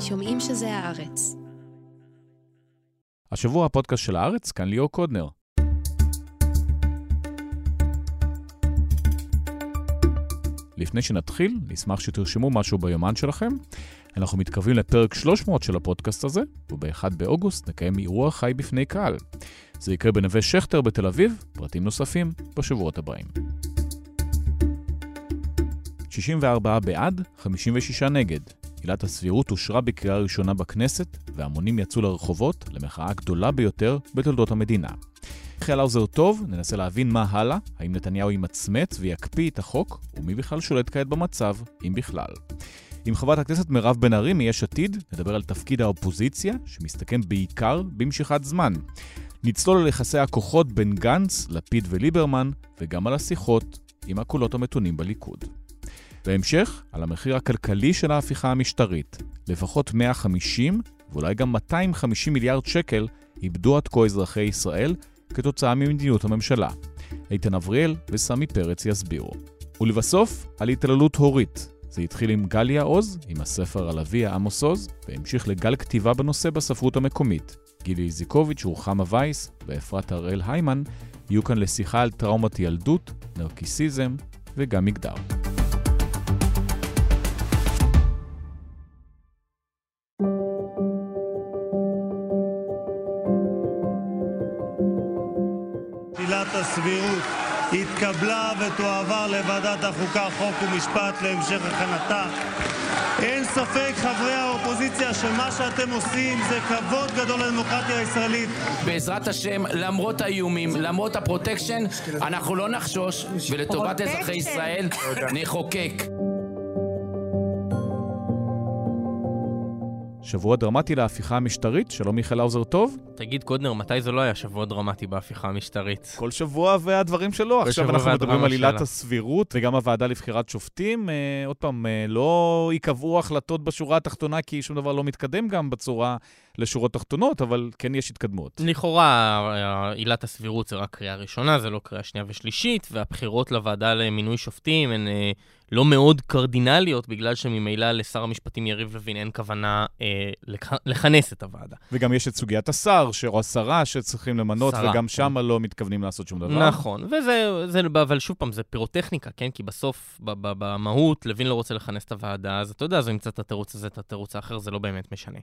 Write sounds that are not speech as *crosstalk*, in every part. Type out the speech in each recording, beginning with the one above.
שומעים שזה הארץ. השבוע הפודקאסט של הארץ, כאן ליאור קודנר. לפני שנתחיל, נשמח שתרשמו משהו ביומן שלכם. אנחנו מתקרבים לפרק 300 של הפודקאסט הזה, וב-1 באוגוסט נקיים אירוע חי בפני קהל. זה יקרה בנווה שכטר בתל אביב, פרטים נוספים בשבועות הבאים. 64 בעד, 56 נגד. עילת הסבירות אושרה בקריאה ראשונה בכנסת, והמונים יצאו לרחובות למחאה הגדולה ביותר בתולדות המדינה. חיל האוזר טוב, ננסה להבין מה הלאה, האם נתניהו ימצמץ ויקפיא את החוק, ומי בכלל שולט כעת במצב, אם בכלל. עם חברת הכנסת מירב בן ארי מיש עתיד, נדבר על תפקיד האופוזיציה, שמסתכם בעיקר במשיכת זמן. נצלול על יחסי הכוחות בין גנץ, לפיד וליברמן, וגם על השיחות עם הקולות המתונים בליכוד. בהמשך, על המחיר הכלכלי של ההפיכה המשטרית. לפחות 150 ואולי גם 250 מיליארד שקל איבדו עד כה אזרחי ישראל כתוצאה ממדיניות הממשלה. איתן אבריאל וסמי פרץ יסבירו. ולבסוף, על התעללות הורית. זה התחיל עם גליה עוז, עם הספר על אביה עמוס עוז, והמשיך לגל כתיבה בנושא בספרות המקומית. גילי איזיקוביץ', רוחמה וייס ואפרת הראל היימן יהיו כאן לשיחה על טראומת ילדות, נרקיסיזם וגם מגדר. הסבירות התקבלה ותועבר לוועדת החוקה, חוק ומשפט להמשך הכנתה. אין ספק, חברי האופוזיציה, שמה שאתם עושים זה כבוד גדול לדמוקרטיה הישראלית. בעזרת השם, למרות האיומים, למרות הפרוטקשן, אנחנו לא נחשוש, ולטובת אזרחי ישראל נחוקק. שבוע דרמטי להפיכה המשטרית, שלום מיכאל האוזר טוב. תגיד, קודנר, מתי זה לא היה שבוע דרמטי בהפיכה המשטרית? כל שבוע והדברים שלו. עכשיו אנחנו מדברים על עילת. הסבירות וגם הוועדה לבחירת שופטים. אה, עוד פעם, אה, לא ייקבעו החלטות בשורה התחתונה, כי שום דבר לא מתקדם גם בצורה לשורות תחתונות, אבל כן יש התקדמות. לכאורה, עילת הסבירות זה רק קריאה ראשונה, זה לא קריאה שנייה ושלישית, והבחירות לוועדה למינוי שופטים הן אה, לא מאוד קרדינליות, בגלל שממילא לשר המשפטים יריב לוין אין כוונה אה, לכ- לכנס את הוועדה. וגם יש את סוגיית השר, ש- או השרה שצריכים למנות, שרה, וגם כן. שם לא מתכוונים לעשות שום דבר. נכון, וזה, זה, אבל שוב פעם, זה פירוטכניקה, כן? כי בסוף, במהות, לוין לא רוצה לכנס את הוועדה, אז אתה יודע, אז הוא ימצא את התירוץ הזה, את התירוץ האחר, זה לא באמת משנה.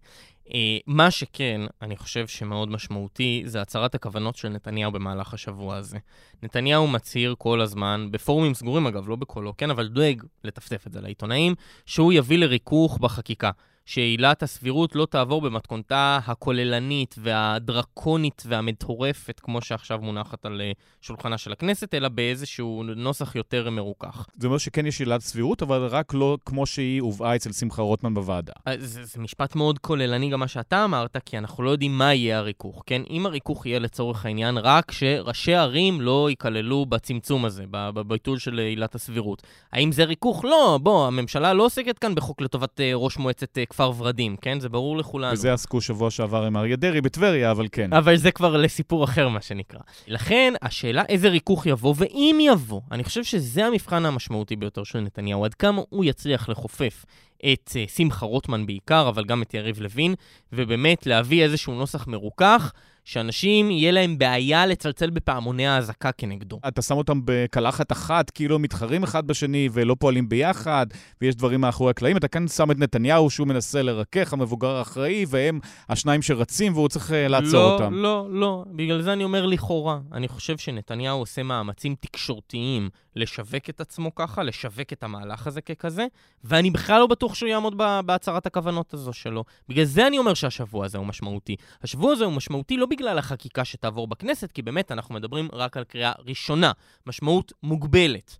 אה, מה שכן, אני חושב שמאוד משמעותי, זה הצהרת הכוונות של נתניהו במהלך השבוע הזה. נתניהו מצהיר כל הזמן, בפורומים סגורים אגב, לא בקולו, כן, אבל דואג לטפטף את זה לעיתונאים, שהוא יביא לריכוך בחקיקה. שעילת הסבירות לא תעבור במתכונתה הכוללנית והדרקונית והמטורפת, כמו שעכשיו מונחת על אה, שולחנה של הכנסת, אלא באיזשהו נוסח יותר מרוכך. זה אומר שכן יש עילת סבירות, אבל רק לא כמו שהיא הובאה אצל שמחה רוטמן בוועדה. אה, זה, זה משפט מאוד כוללני גם מה שאתה אמרת, כי אנחנו לא יודעים מה יהיה הריכוך, כן? אם הריכוך יהיה לצורך העניין רק שראשי ערים לא ייכללו בצמצום הזה, בביטול של עילת הסבירות. האם זה ריכוך? לא, בוא, הממשלה לא עוסקת כאן בחוק לטובת אה, ראש מועצת אה, כפר ורדים, כן? זה ברור לכולנו. וזה עסקו שבוע שעבר עם אריה דרעי בטבריה, אבל כן. אבל זה כבר לסיפור אחר, מה שנקרא. לכן, השאלה איזה ריכוך יבוא, ואם יבוא, אני חושב שזה המבחן המשמעותי ביותר של נתניהו, עד כמה הוא יצליח לכופף את uh, שמחה רוטמן בעיקר, אבל גם את יריב לוין, ובאמת להביא איזשהו נוסח מרוכך, שאנשים, יהיה להם בעיה לצלצל בפעמוני האזעקה כנגדו. אתה שם אותם בקלחת אחת, כאילו מתחרים אחד בשני ולא פועלים ביחד, ויש דברים מאחורי הקלעים. אתה כאן שם את נתניהו שהוא מנסה לרכך, המבוגר האחראי, והם השניים שרצים והוא צריך אה, לעצור לא, אותם. לא, לא. בגלל זה אני אומר לכאורה. אני חושב שנתניהו עושה מאמצים תקשורתיים לשווק את עצמו ככה, לשווק את המהלך הזה ככזה, ואני בכלל לא בטוח שהוא יעמוד בהצהרת הכוונות הזו שלו. בגלל זה אני אומר שהשבוע הזה הוא משמעותי. השבוע הזה הוא משמעותי לא בגלל החקיקה שתעבור בכנסת, כי באמת אנחנו מדברים רק על קריאה ראשונה, משמעות מוגבלת.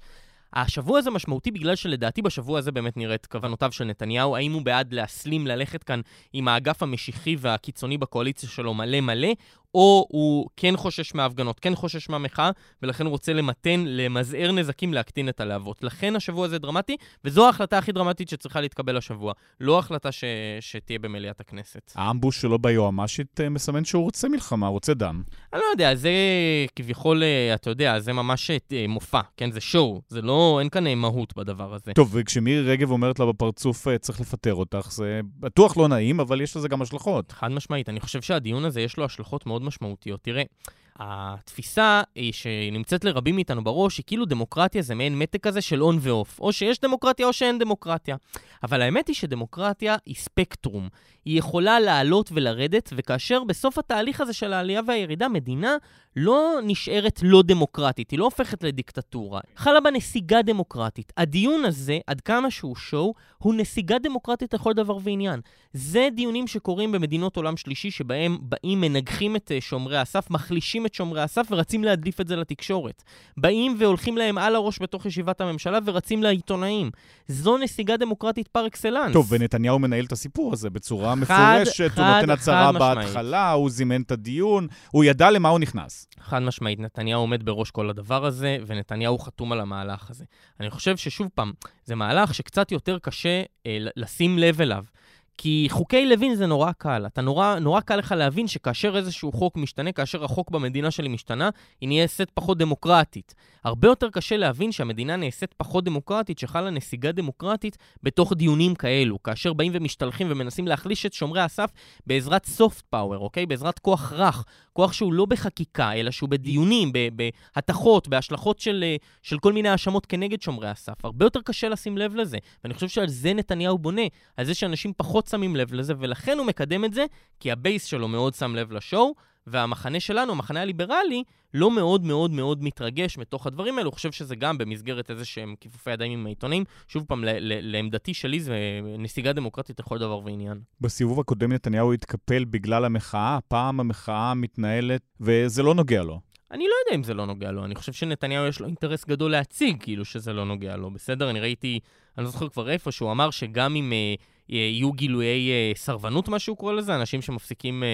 השבוע הזה משמעותי בגלל שלדעתי בשבוע הזה באמת נראית כוונותיו של נתניהו, האם הוא בעד להסלים, ללכת כאן עם האגף המשיחי והקיצוני בקואליציה שלו מלא מלא, או הוא כן חושש מההפגנות, כן חושש מהמחאה, ולכן הוא רוצה למתן, למזער נזקים, להקטין את הלהבות. לכן השבוע הזה דרמטי, וזו ההחלטה הכי דרמטית שצריכה להתקבל השבוע. לא החלטה ש... שתהיה במליאת הכנסת. האמבוש שלו ביועמ"שית אה, מסמן שהוא רוצה מלחמה, רוצה דם. אני לא יודע, זה כביכול, אה, אתה יודע, זה ממש אה, מופע, כן? זה שואו, זה לא, אין כאן מהות בדבר הזה. טוב, וכשמירי רגב אומרת לה בפרצוף, צריך לפטר אותך, זה בטוח לא נעים, אבל יש לזה גם השלכות. חד משמעית, אני חושב שהדיון הזה יש לו השלכות מאוד משמעותיות. תראה, התפיסה שנמצאת לרבים מאיתנו בראש היא כאילו דמוקרטיה זה מעין מתק כזה של און ואוף. או שיש דמוקרטיה או שאין דמוקרטיה. אבל האמת היא שדמוקרטיה היא ספקטרום. היא יכולה לעלות ולרדת, וכאשר בסוף התהליך הזה של העלייה והירידה, מדינה לא נשארת לא דמוקרטית, היא לא הופכת לדיקטטורה. חלה בה נסיגה דמוקרטית. הדיון הזה, עד כמה שהוא שואו, הוא נסיגה דמוקרטית לכל דבר ועניין. זה דיונים שקורים במדינות עולם שלישי, שבהם באים, מנגחים את אה, שומרי הסף, מחלישים את שומרי הסף ורצים להדליף את זה לתקשורת. באים והולכים להם על הראש בתוך ישיבת הממשלה ורצים לעיתונאים. זו נסיגה דמוקרטית פר אקסלנס. טוב, ונתניהו מנהל את הסיפור הזה בצורה מפורשת, הוא נותן הצהרה בהתחלה, הוא זימן את הדיון, הוא ידע למה הוא נכנס. חד משמעית, נתניהו עומד בראש כל הדבר הזה, ונתניהו חתום על המהלך הזה. אני חושב ששוב פעם, זה מהלך שקצת יותר קשה אה, לשים לב אליו. כי חוקי לוין זה נורא קל. אתה נורא, נורא קל לך להבין שכאשר איזשהו חוק משתנה, כאשר החוק במדינה שלי משתנה, היא נעשית פחות דמוקרטית. הרבה יותר קשה להבין שהמדינה נעשית פחות דמוקרטית, שחלה נסיגה דמוקרטית בתוך דיונים כאלו, כאשר באים ומשתלחים ומנסים להחליש את שומרי הסף בעזרת סופט פאוור, אוקיי? בעזרת כוח רך, כוח שהוא לא בחקיקה, אלא שהוא בדיונים, בהתכות, בהשלכות של, של כל מיני האשמות כנגד שומרי הסף. הרבה יותר קשה לשים לב לזה, ואני חושב שעל זה נתניהו בונה, על זה שאנשים פחות שמים לב לזה, ולכן הוא מקדם את זה, כי הבייס שלו מאוד שם לב לשואו, והמחנה שלנו, המחנה הליברלי, לא מאוד מאוד מאוד מתרגש מתוך הדברים האלו. הוא חושב שזה גם במסגרת איזה שהם כיפופי ידיים עם העיתונים. שוב פעם, לעמדתי שלי זה נסיגה דמוקרטית לכל דבר ועניין. בסיבוב הקודם נתניהו התקפל בגלל המחאה, הפעם המחאה מתנהלת, וזה לא נוגע לו. אני לא יודע אם זה לא נוגע לו, אני חושב שנתניהו יש לו אינטרס גדול להציג כאילו שזה לא נוגע לו, בסדר? אני ראיתי, אני לא זוכר כבר איפה, שהוא אמר שגם אם... Uh, יהיו גילויי אה, סרבנות, מה שהוא קורא לזה, אנשים שמפסיקים אה,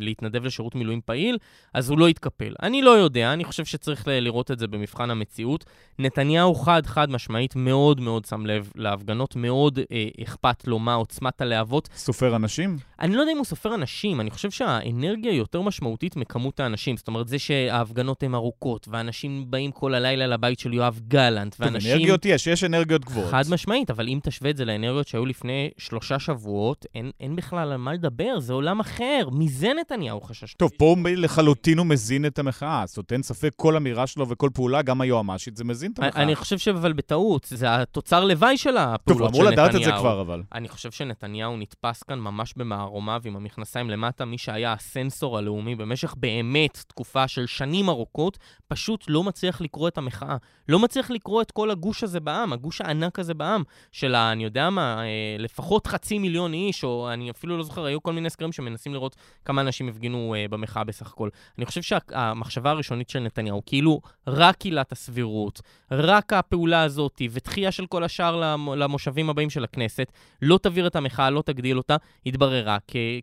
להתנדב לשירות מילואים פעיל, אז הוא לא יתקפל. אני לא יודע, אני חושב שצריך לראות את זה במבחן המציאות. נתניהו חד-חד משמעית מאוד מאוד שם לב להפגנות, מאוד אה, אכפת לו מה עוצמת הלהבות. סופר אנשים? אני לא יודע אם הוא סופר אנשים, אני חושב שהאנרגיה יותר משמעותית מכמות האנשים. זאת אומרת, זה שההפגנות הן ארוכות, ואנשים באים כל הלילה לבית של יואב גלנט, ואנשים... טוב, אנרגיות יש, יש אנרגיות גבוהות. חד משמעית, אבל אם תשווה את זה לאנרגיות שהיו לפני שלושה שבועות, אין, אין בכלל על מה לדבר, זה עולם אחר. מזה נתניהו חשש. טוב, פה לחלוטין הוא מזין את המחאה. זאת אומרת, אין ספק, כל אמירה שלו וכל פעולה, גם היועמ"שית, זה מזין את המחאה. אני חושב שאבל בטעות, זה התוצר לוואי של הפעולות של נתניהו. טוב, אמור לדעת את זה כבר, אבל. אני חושב שנתניהו נתפס כאן ממש במערומיו עם המכנסיים למטה. מי שהיה הסנסור הלאומי במשך באמת תקופה של שנים ארוכות, פשוט לא מצליח לקרוא את המחאה. לא מצליח לקרוא את כל הגוש הזה בעם, הגוש הענק הזה בעם, של ה... אני יודע מה, אה, לפחות חצי מיליון איש, או אני אפילו לא זוכר, היו כל מיני סקרים שמנסים לראות כמה אנשים הפגינו uh, במחאה בסך הכל. אני חושב שהמחשבה הראשונית של נתניהו, כאילו רק עילת הסבירות, רק הפעולה הזאת ודחייה של כל השאר למושבים הבאים של הכנסת, לא תעביר את המחאה, לא תגדיל אותה, התבררה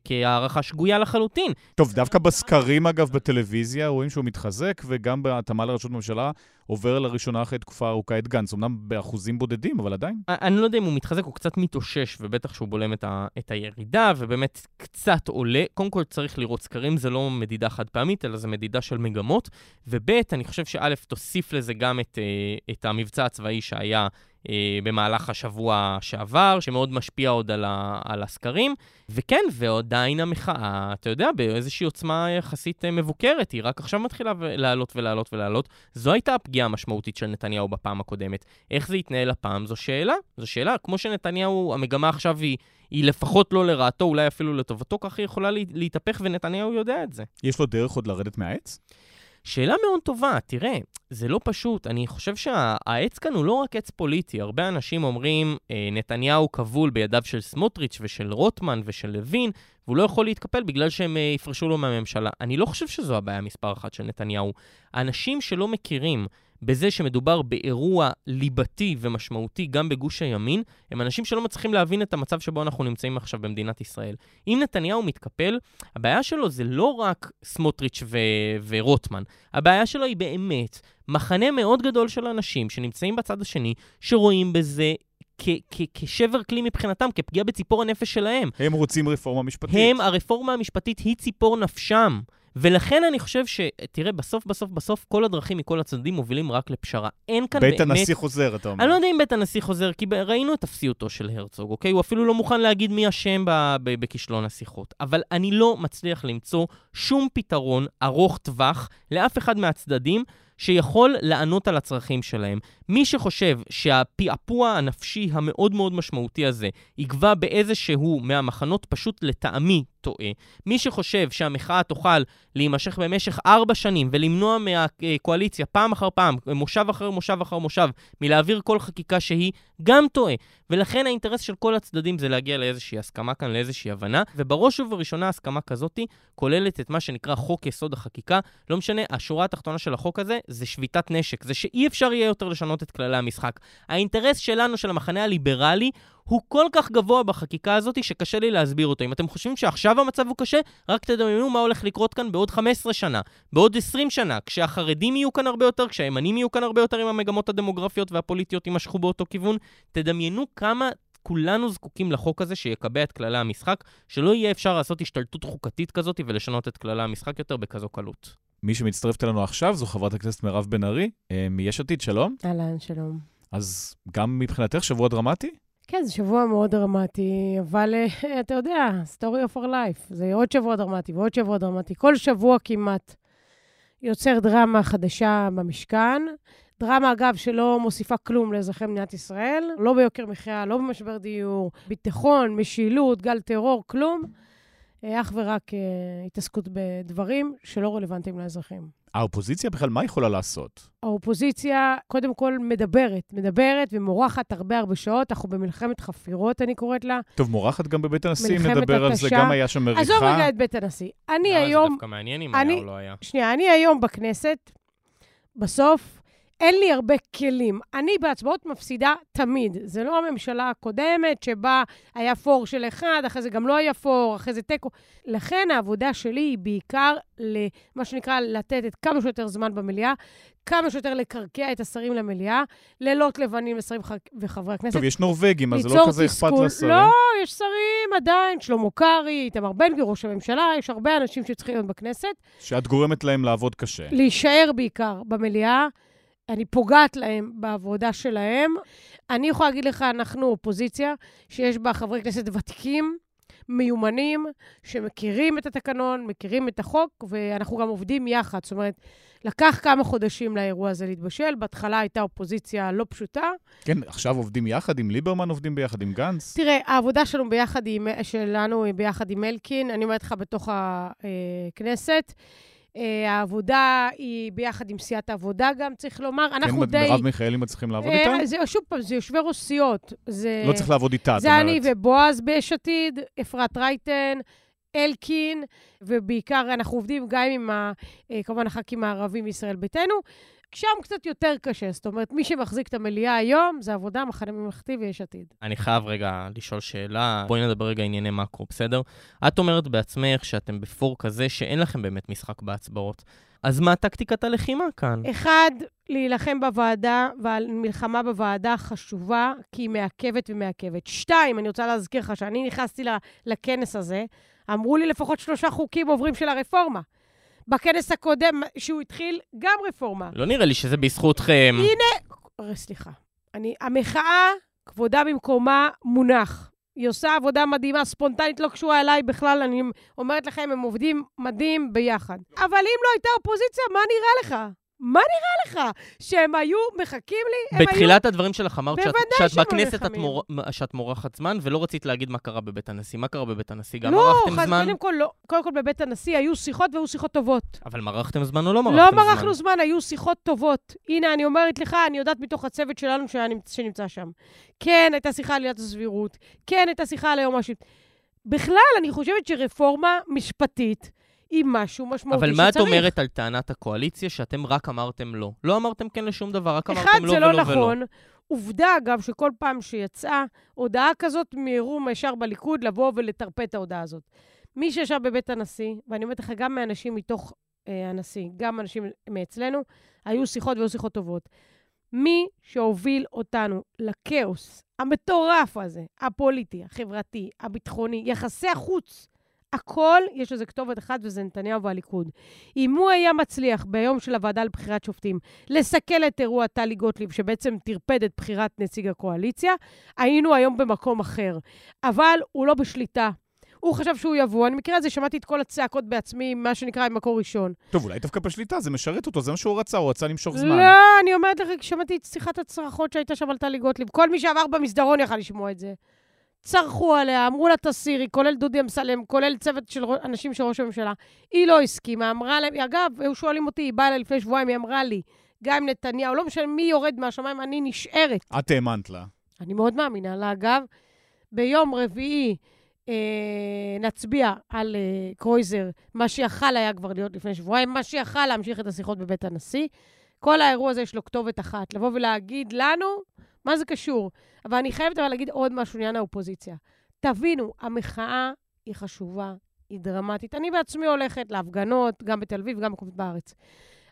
כהערכה שגויה לחלוטין. טוב, דווקא בסקרים, אגב, בטלוויזיה, רואים שהוא מתחזק, וגם בהתאמה לראשות ממשלה, עובר לראשונה אחרי תקופה ארוכה את גנץ, אמנם באחוזים בודדים, אבל עדיין. אני לא יודע אם הוא מתחזק, הוא קצת מתאושש, ובטח שהוא בולם את, ה, את הירידה, ובאמת קצת עולה. קודם כל צריך לראות סקרים, זה לא מדידה חד פעמית, אלא זה מדידה של מגמות. וב', אני חושב שא', תוסיף לזה גם את, אה, את המבצע הצבאי שהיה במהלך השבוע שעבר, שמאוד משפיע עוד על, ה, על הסקרים. וכן, ועדיין המחאה, אתה יודע, באיזושהי עוצמה יחסית אה, מבוקרת, היא רק עכשיו מתחילה לעלות ולעלות ולעלות. זו הייתה הפגיעה המשמעותית של נתניהו בפעם הקודמת. איך זה יתנהל הפעם? זו שאלה. זו שאלה. כמו שנתניהו, המגמה עכשיו היא... היא לפחות לא לרעתו, אולי אפילו לטובתו, כך היא יכולה להתהפך, ונתניהו יודע את זה. יש לו דרך עוד לרדת מהעץ? שאלה מאוד טובה, תראה, זה לא פשוט. אני חושב שהעץ כאן הוא לא רק עץ פוליטי. הרבה אנשים אומרים, אה, נתניהו כבול בידיו של סמוטריץ' ושל רוטמן ושל לוין, והוא לא יכול להתקפל בגלל שהם אה, יפרשו לו מהממשלה. אני לא חושב שזו הבעיה מספר אחת של נתניהו. אנשים שלא מכירים בזה שמדובר באירוע ליבתי ומשמעותי גם בגוש הימין, הם אנשים שלא מצליחים להבין את המצב שבו אנחנו נמצאים עכשיו במדינת ישראל. אם נתניהו מתקפל, הבעיה שלו זה לא רק סמוטריץ' ו- ורוטמן, הבעיה שלו היא באמת מחנה מאוד גדול של אנשים שנמצאים בצד השני, שרואים בזה כשבר כלי מבחינתם, כפגיעה בציפור הנפש שלהם. הם רוצים רפורמה משפטית. הם, הרפורמה המשפטית היא ציפור נפשם. ולכן אני חושב ש... תראה, בסוף, בסוף, בסוף, כל הדרכים מכל הצדדים מובילים רק לפשרה. אין כאן בית באמת... בית הנשיא חוזר, אתה אומר. אני לא יודע אם בית הנשיא חוזר, כי ראינו את אפסיותו של הרצוג, אוקיי? הוא אפילו לא מוכן להגיד מי אשם בכישלון השיחות. אבל אני לא מצליח למצוא שום פתרון ארוך טווח לאף אחד מהצדדים שיכול לענות על הצרכים שלהם. מי שחושב שהפעפוע הנפשי המאוד מאוד משמעותי הזה יגבה באיזשהו מהמחנות, פשוט לטעמי טועה. מי שחושב שהמחאה תוכל להימשך במשך ארבע שנים ולמנוע מהקואליציה פעם אחר פעם, מושב אחר מושב אחר מושב, מלהעביר כל חקיקה שהיא, גם טועה. ולכן האינטרס של כל הצדדים זה להגיע לאיזושהי הסכמה כאן, לאיזושהי הבנה, ובראש ובראשונה הסכמה כזאתי כוללת את מה שנקרא חוק יסוד החקיקה. לא משנה, השורה התחתונה של החוק הזה זה שביתת נשק, זה שאי אפשר יהיה יותר לשנות את כללי המשחק. האינטרס שלנו, של המחנה הליברלי, הוא כל כך גבוה בחקיקה הזאת שקשה לי להסביר אותו. אם אתם חושבים שעכשיו המצב הוא קשה, רק תדמיינו מה הולך לקרות כאן בעוד 15 שנה, בעוד 20 שנה, כשהחרדים יהיו כאן הרבה יותר, כשהימנים יהיו כאן הרבה יותר עם המגמות הדמוגרפיות והפוליטיות יימשכו באותו כיוון. תדמיינו כמה כולנו זקוקים לחוק הזה שיקבע את כללי המשחק, שלא יהיה אפשר לעשות השתלטות חוקתית כזאת ולשנות את כללי המשחק יותר בכזו קלות. מי שמצטרפת אלינו עכשיו זו חברת הכנסת מירב בן ארי, אה, מיש עתיד, שלום. אהלן, שלום. אז גם מבחינתך שבוע דרמטי? כן, זה שבוע מאוד דרמטי, אבל אה, אתה יודע, story of our life. זה עוד שבוע דרמטי ועוד שבוע דרמטי. כל שבוע כמעט יוצר דרמה חדשה במשכן. דרמה, אגב, שלא מוסיפה כלום לאזרחי מדינת ישראל, לא ביוקר מחיה, לא במשבר דיור, ביטחון, משילות, גל טרור, כלום. אה, אך ורק uh, התעסקות בדברים שלא רלוונטיים לאזרחים. האופוזיציה בכלל, מה יכולה לעשות? האופוזיציה, קודם כל, מדברת. מדברת ומורחת הרבה הרבה שעות. אנחנו במלחמת חפירות, אני קוראת לה. טוב, מורחת גם בבית הנשיא, נדבר על זה, גם היה שם מריחה. עזוב רגע את בית הנשיא. אני לא, היום... זה דווקא מעניין אם היה או לא היה. שנייה, אני היום בכנסת, בסוף, אין לי הרבה כלים. אני בהצבעות מפסידה תמיד. זה לא הממשלה הקודמת, שבה היה פור של אחד, אחרי זה גם לא היה פור, אחרי זה תיקו. לכן העבודה שלי היא בעיקר למה שנקרא לתת את כמה שיותר זמן במליאה, כמה שיותר לקרקע את השרים למליאה, לילות לבנים לשרים וחברי הכנסת. טוב, יש נורבגים, אז זה לא כזה אכפת לשרים. לא, יש שרים עדיין, שלמה קרעי, איתמר בן גביר, ראש הממשלה, יש הרבה אנשים שצריכים להיות בכנסת. שאת גורמת להם לעבוד קשה. להישאר בעיקר במליאה. אני פוגעת להם בעבודה שלהם. אני יכולה להגיד לך, אנחנו אופוזיציה שיש בה חברי כנסת ותיקים, מיומנים, שמכירים את התקנון, מכירים את החוק, ואנחנו גם עובדים יחד. זאת אומרת, לקח כמה חודשים לאירוע הזה להתבשל. בהתחלה הייתה אופוזיציה לא פשוטה. כן, עכשיו עובדים יחד עם ליברמן, עובדים ביחד עם גנץ. תראה, העבודה שלנו ביחד עם, שלנו היא ביחד עם אלקין, אני אומרת לך, בתוך הכנסת. אה, העבודה היא ביחד עם סיעת העבודה גם, צריך לומר. אנחנו כן, די... מרב מיכאלי מצליחים לעבוד איתה? אה, זה, שוב פעם, זה יושבי ראש סיעות. זה... לא צריך לעבוד איתה, את אומרת. זה אני ובועז ביש עתיד, אפרת רייטן, אלקין, ובעיקר אנחנו עובדים גם עם, ה, אה, כמובן, הח"כים הערבים מישראל ביתנו. שם קצת יותר קשה. זאת אומרת, מי שמחזיק את המליאה היום זה עבודה, מחנה ממלכתי ויש עתיד. אני חייב רגע לשאול שאלה. בואי נדבר רגע ענייני מקרו, בסדר? את אומרת בעצמך שאתם בפור כזה שאין לכם באמת משחק בהצבעות. אז מה טקטיקת הלחימה כאן? אחד, להילחם בוועדה, והמלחמה בוועדה חשובה, כי היא מעכבת ומעכבת. שתיים, אני רוצה להזכיר לך שאני נכנסתי לכנס הזה, אמרו לי לפחות שלושה חוקים עוברים של הרפורמה. בכנס הקודם, שהוא התחיל, גם רפורמה. לא נראה לי שזה בזכותכם. הנה, סליחה. אני, המחאה, כבודה במקומה, מונח. היא עושה עבודה מדהימה, ספונטנית, לא קשורה אליי בכלל, אני אומרת לכם, הם עובדים מדהים ביחד. אבל אם לא הייתה אופוזיציה, מה נראה לך? מה נראה לך? שהם היו מחכים לי? בתחילת היו... הדברים שלך אמרת שאת, שאת בכנסת את מור... שאת מורחת זמן, ולא רצית להגיד מה קרה בבית הנשיא. מה קרה בבית הנשיא? גם לא, מרחתם חד, זמן? לא, קודם כל, קודם כל בבית הנשיא היו שיחות והיו שיחות טובות. אבל מרחתם זמן או לא מרחתם זמן? לא מרחנו זמן, היו שיחות טובות. הנה, אני אומרת לך, אני יודעת מתוך הצוות שלנו שנמצא שם. כן, הייתה שיחה על עילת הסבירות. כן, הייתה שיחה על היום השני. בכלל, אני חושבת שרפורמה משפטית עם משהו משמעותי אבל שצריך. מה את אומרת על טענת הקואליציה שאתם רק אמרתם לא? לא אמרתם כן לשום דבר, רק אחד, אמרתם לא זה ולא לא ולא. נכון. עובדה, אגב, שכל פעם שיצאה הודעה כזאת, מיהרו ישר בליכוד לבוא ולטרפד את ההודעה הזאת. מי שישב בבית הנשיא, ואני אומרת לך, גם מאנשים מתוך אה, הנשיא, גם אנשים מאצלנו, היו שיחות והיו שיחות טובות. מי שהוביל אותנו לכאוס המטורף הזה, הפוליטי, החברתי, הביטחוני, יחסי החוץ, הכל, יש לזה כתובת אחת, וזה נתניהו והליכוד. אם הוא היה מצליח ביום של הוועדה לבחירת שופטים לסכל את אירוע טלי גוטליב, שבעצם טרפד את בחירת נציג הקואליציה, היינו היום במקום אחר. אבל הוא לא בשליטה. הוא חשב שהוא יבוא. אני מכירה את זה, שמעתי את כל הצעקות בעצמי, מה שנקרא, ממקור ראשון. טוב, אולי דווקא בשליטה, זה משרת אותו, זה מה שהוא רצה, הוא רצה למשוך זמן. לא, אני אומרת לך, שמעתי את שיחת הצרחות שהייתה שם על טלי גוטליב. כל מי שעבר במסדרון יכל לשמוע את זה. צרחו עליה, אמרו לה תסירי, כולל דודי אמסלם, כולל צוות של אנשים של ראש הממשלה. היא לא הסכימה, אמרה להם, אגב, היו שואלים אותי, היא באה אליי לפני שבועיים, היא אמרה לי, גם עם נתניהו, לא משנה מי יורד מהשמיים, אני נשארת. את האמנת לה. אני מאוד מאמינה לה, אגב. ביום רביעי אה, נצביע על אה, קרויזר, מה שיכל היה כבר להיות לפני שבועיים, מה שיכל להמשיך את השיחות בבית הנשיא. כל האירוע הזה יש לו כתובת אחת, לבוא ולהגיד לנו, מה זה קשור? אבל אני חייבת אבל להגיד עוד משהו לעניין האופוזיציה. תבינו, המחאה היא חשובה, היא דרמטית. אני בעצמי הולכת להפגנות, גם בתל אביב במקומות בארץ.